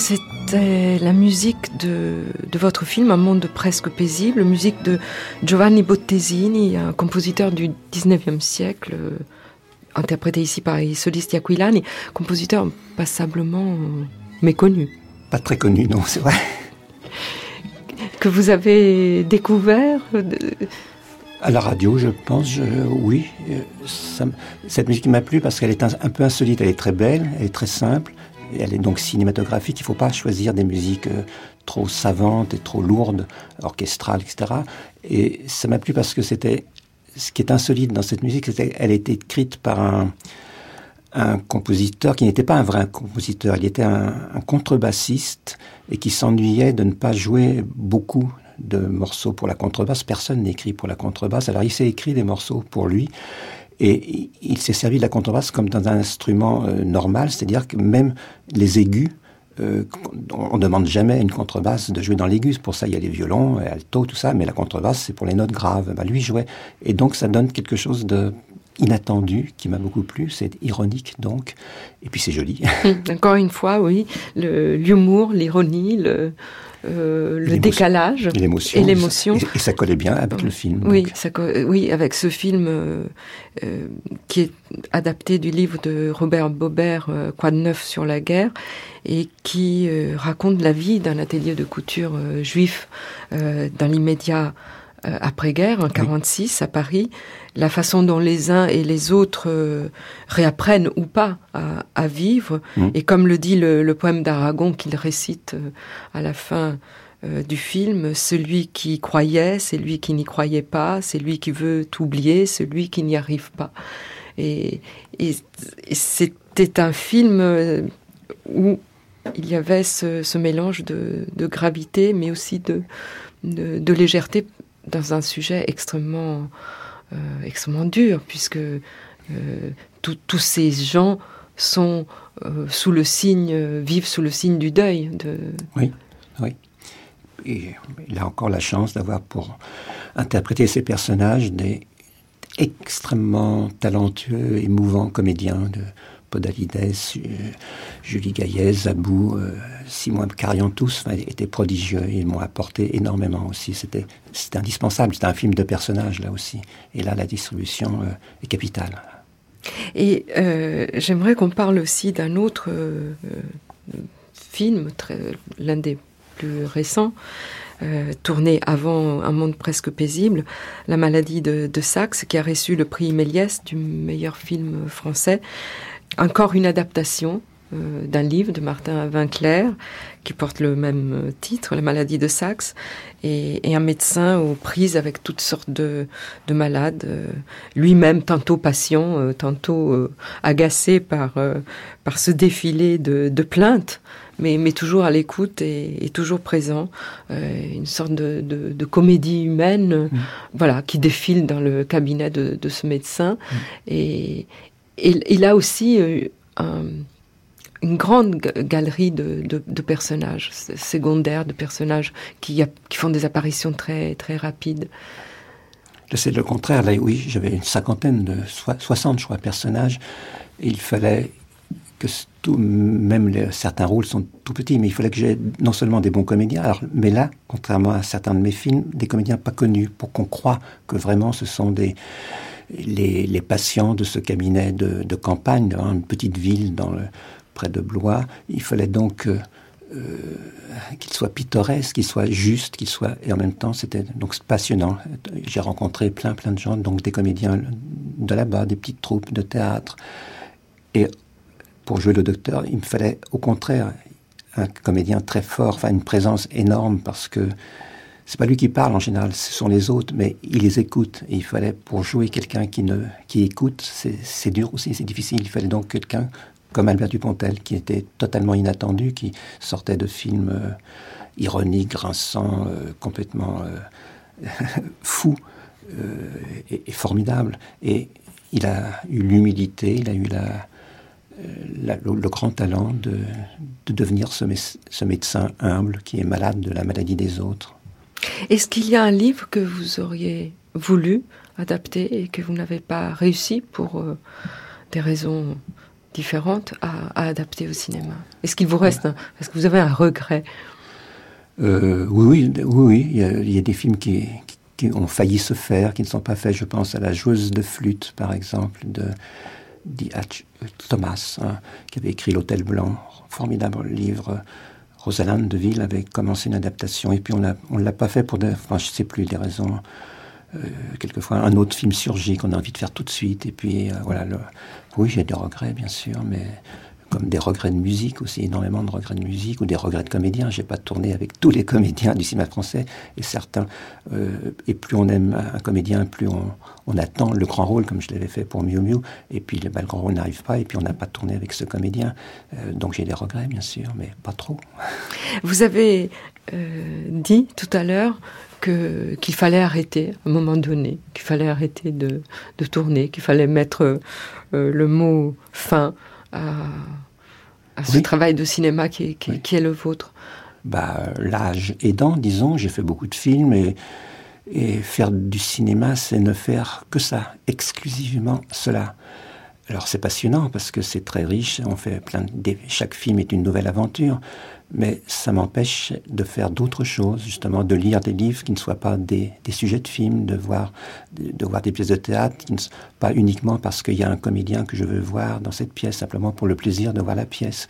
C'était la musique de, de, votre film, Un monde presque paisible, musique de Giovanni Bottesini, un compositeur du 19e siècle, euh, interprété ici par Soliste Aquilani, compositeur passablement méconnu. Pas très connu, non, c'est vrai. Que vous avez découvert de... À la radio, je pense, je, oui. Ça, cette musique m'a plu parce qu'elle est un, un peu insolite, elle est très belle, elle est très simple elle est donc cinématographique. Il ne faut pas choisir des musiques euh, trop savantes et trop lourdes, orchestrales, etc. Et ça m'a plu parce que c'était ce qui est insolite dans cette musique, c'est qu'elle a été écrite par un, compositeur qui n'était pas un vrai compositeur, il était un contrebassiste et qui s'ennuyait de ne pas jouer beaucoup de morceaux pour la contrebasse. Personne n'écrit pour la contrebasse. Alors il s'est écrit des morceaux pour lui et il s'est servi de la contrebasse comme dans un instrument euh, normal, c'est-à-dire que même les aigus, euh, on ne demande jamais à une contrebasse de jouer dans l'aigu. Pour ça, il y a les violons, alto, tout ça, mais la contrebasse, c'est pour les notes graves. Bah, lui jouait. Et donc, ça donne quelque chose de inattendu qui m'a beaucoup plu, c'est ironique donc, et puis c'est joli. Encore une fois, oui, l'humour, l'ironie, le, le décalage et l'émotion. Et, et, ça collait bien avec le film. Oui, ça, oui avec ce film euh, euh, qui est adapté du livre de Robert Bobert, euh, Quoi de neuf sur la guerre, et qui euh, raconte la vie d'un atelier de couture euh, juif dans l'immédiat après-guerre, en 46, oui. à Paris, la façon dont les uns et les autres euh, réapprennent ou pas à, à vivre. Mmh. Et comme le dit le, le poème d'Aragon qu'il récite euh, à la fin euh, du film, celui qui croyait, celui qui n'y croyait pas, celui qui veut oublier, celui qui n'y arrive pas. Et, c'était un film euh, où il y avait ce, mélange de, gravité, mais aussi de, de, légèreté dans un sujet extrêmement, euh, extrêmement dur, puisque tous ces gens sont sous le signe, vivent sous le signe du deuil. De... Oui, oui et il a encore la chance d'avoir pour interpréter ces personnages des extrêmement talentueux, émouvants comédiens Podalides, euh, Julie Gaillet, Zabou, euh, Simon Carion, tous étaient prodigieux. Ils m'ont apporté énormément aussi. C'était indispensable. C'était un film de personnages là aussi. Et là, la distribution euh, est capitale. Et j'aimerais qu'on parle aussi d'un autre film, l'un des plus récent, euh, tourné avant Un monde presque paisible, La maladie de, de Saxe, qui a reçu le prix Méliès du meilleur film français. Encore une adaptation euh, d'un livre de Martin Vinclair qui porte le même euh, titre, La maladie de Saxe, et, un médecin aux prises avec toutes sortes de, malades, lui-même tantôt patient, tantôt agacé par, par ce défilé de, de plaintes mais, toujours à l'écoute et, toujours présent. Euh, une sorte de, comédie humaine, mm. voilà, qui défile dans le cabinet de, ce médecin. Mm. Et, il a aussi euh, une grande galerie de, personnages secondaires, de personnages qui, font des apparitions très, très rapides. C'est le contraire. Là, oui, j'avais une cinquantaine de 60, je personnages. il fallait que tout, même certains rôles sont tout petits, mais il fallait que j'ai non seulement des bons comédiens, mais là, contrairement à certains de mes films, des comédiens pas connus, pour qu'on croie que vraiment ce sont des, les, patients de ce cabinet de, campagne, dans une petite ville dans le, près de Blois. Il fallait donc euh, euh, qu'il soit pittoresque, qu'il soit juste, qu'il soit et en même temps c'était donc passionnant. J'ai rencontré plein plein de gens, donc des comédiens de là-bas, des petites troupes de théâtre et pour jouer le docteur, il me fallait au contraire un comédien très fort, enfin une présence énorme parce que c'est pas lui qui parle en général, ce sont les autres, mais il les écoute. Et il fallait pour jouer quelqu'un qui ne qui écoute, c'est dur aussi, c'est difficile. Il fallait donc quelqu'un comme Albert Dupontel qui était totalement inattendu, qui sortait de films euh, ironiques, grinçants, euh, complètement euh, fous et, et formidables. Et il a eu l'humilité, il a eu la le, grand talent de, devenir ce, ce, médecin humble qui est malade de la maladie des autres. Est-ce qu'il y a un livre que vous auriez voulu adapter et que vous n'avez pas réussi pour euh, des raisons différentes à, adapter au cinéma? Est-ce qu'il vous reste Est-ce que vous avez un regret? Euh, oui, oui, oui, Il, y a, des films qui, ont failli se faire, qui ne sont pas faits. Je pense à La joueuse de flûte, par exemple, de D.H. Thomas, hein, qui avait écrit L'Hôtel Blanc, formidable livre. Rosalind Deville avait commencé une adaptation et puis on ne l'a pas fait pour des, enfin, je sais plus des raisons. Euh, quelquefois, un autre film surgit qu'on a envie de faire tout de suite et puis euh, voilà. oui, j'ai des regrets bien sûr, mais comme des regrets de musique aussi, énormément de regrets de musique ou des regrets de comédiens. J'ai pas tourné avec tous les comédiens du cinéma français et certains. Euh, et plus on aime un comédien, plus on, attend le grand rôle, comme je l'avais fait pour Miu Miu. Et puis le, grand rôle n'arrive pas et puis on n'a pas tourné avec ce comédien. Euh, donc j'ai des regrets, bien sûr, mais pas trop. Vous avez euh, dit tout à l'heure qu'il fallait arrêter à un moment donné, qu'il fallait arrêter de tourner, qu'il fallait mettre le mot fin à, ce travail de cinéma qui est, le vôtre. Bah, L'âge aidant, disons, j'ai fait beaucoup de films et, et faire du cinéma, c'est ne faire que ça, exclusivement cela. Alors c'est passionnant parce que c'est très riche, on fait plein de, chaque film est une nouvelle aventure, mais ça m'empêche de faire d'autres choses, justement, de lire des livres qui ne soient pas des, sujets de films, de voir, de, voir des pièces de théâtre, qui ne pas uniquement parce qu'il y a un comédien que je veux voir dans cette pièce, simplement pour le plaisir de voir la pièce.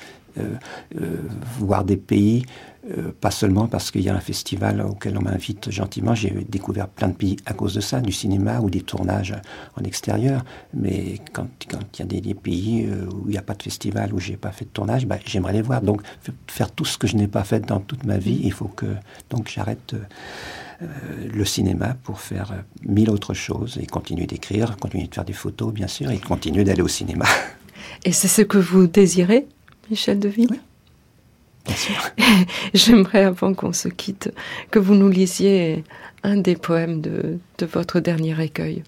voir des pays euh, pas seulement parce qu'il y a un festival auquel on m'invite gentiment, j'ai découvert plein de pays à cause de ça, du cinéma ou des tournages en extérieur, mais quand, il y a des, pays euh, où il n'y a pas de festival, où j'ai pas fait de tournage, bah, j'aimerais les voir. Donc faire tout ce que je n'ai pas fait dans toute ma vie, il faut que donc j'arrête euh, le cinéma pour faire mille autres choses et continuer d'écrire, continuer de faire des photos bien sûr et continuer d'aller au cinéma. Et c'est ce que vous désirez, Michel Deville J'aimerais, avant qu'on se quitte, que vous nous lisiez un des poèmes de, votre dernier recueil.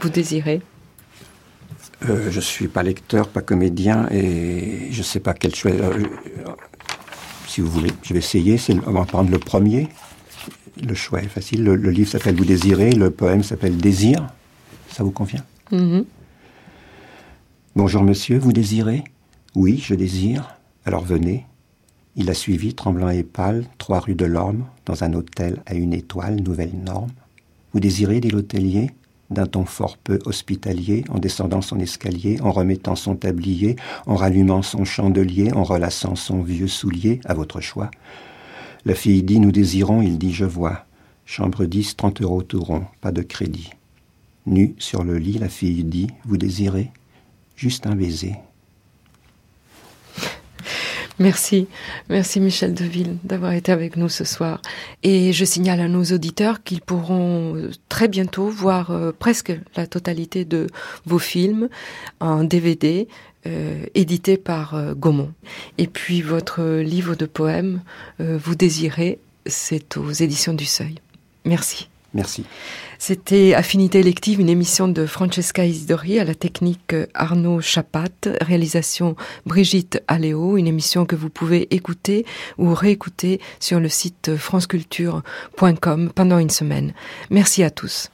Vous désirez? Euh, Je ne suis pas lecteur, pas comédien, et je ne sais pas quel choix. Euh, si vous voulez, je vais essayer. on va prendre le premier. Le choix est facile. Le, livre s'appelle Vous désirez, le poème s'appelle Désir. Ça vous convient? Mm-hmm. Bonjour monsieur, vous désirez? Oui, je désire. Alors venez, il la suivi, tremblant et pâle, trois rue de l'Orme, dans un hôtel à une étoile, nouvelle norme. Vous désirez, dit l'hôtelier, d'un ton fort peu hospitalier, en descendant son escalier, en remettant son tablier, en rallumant son chandelier, en relassant son vieux soulier, à votre choix. La fille dit Nous désirons, il dit Je vois. Chambre 10, 30 euros tout rond, pas de crédit. Nu sur le lit, la fille dit Vous désirez Juste un baiser. Merci, merci Michel Deville d'avoir été avec nous ce soir. Et je signale à nos auditeurs qu'ils pourront euh, très bientôt voir euh, presque la totalité de vos films en DVD euh, édités par Gaumont. Et puis votre livre de poèmes, Vous désirez, c'est aux éditions du Seuil. Merci. Merci. C'était Affinité élective, une émission de Francesca Isidori à la technique Arnaud Chapat, réalisation Brigitte Aléo, une émission que vous pouvez écouter ou réécouter sur le site franceculture.com pendant une semaine. Merci à tous.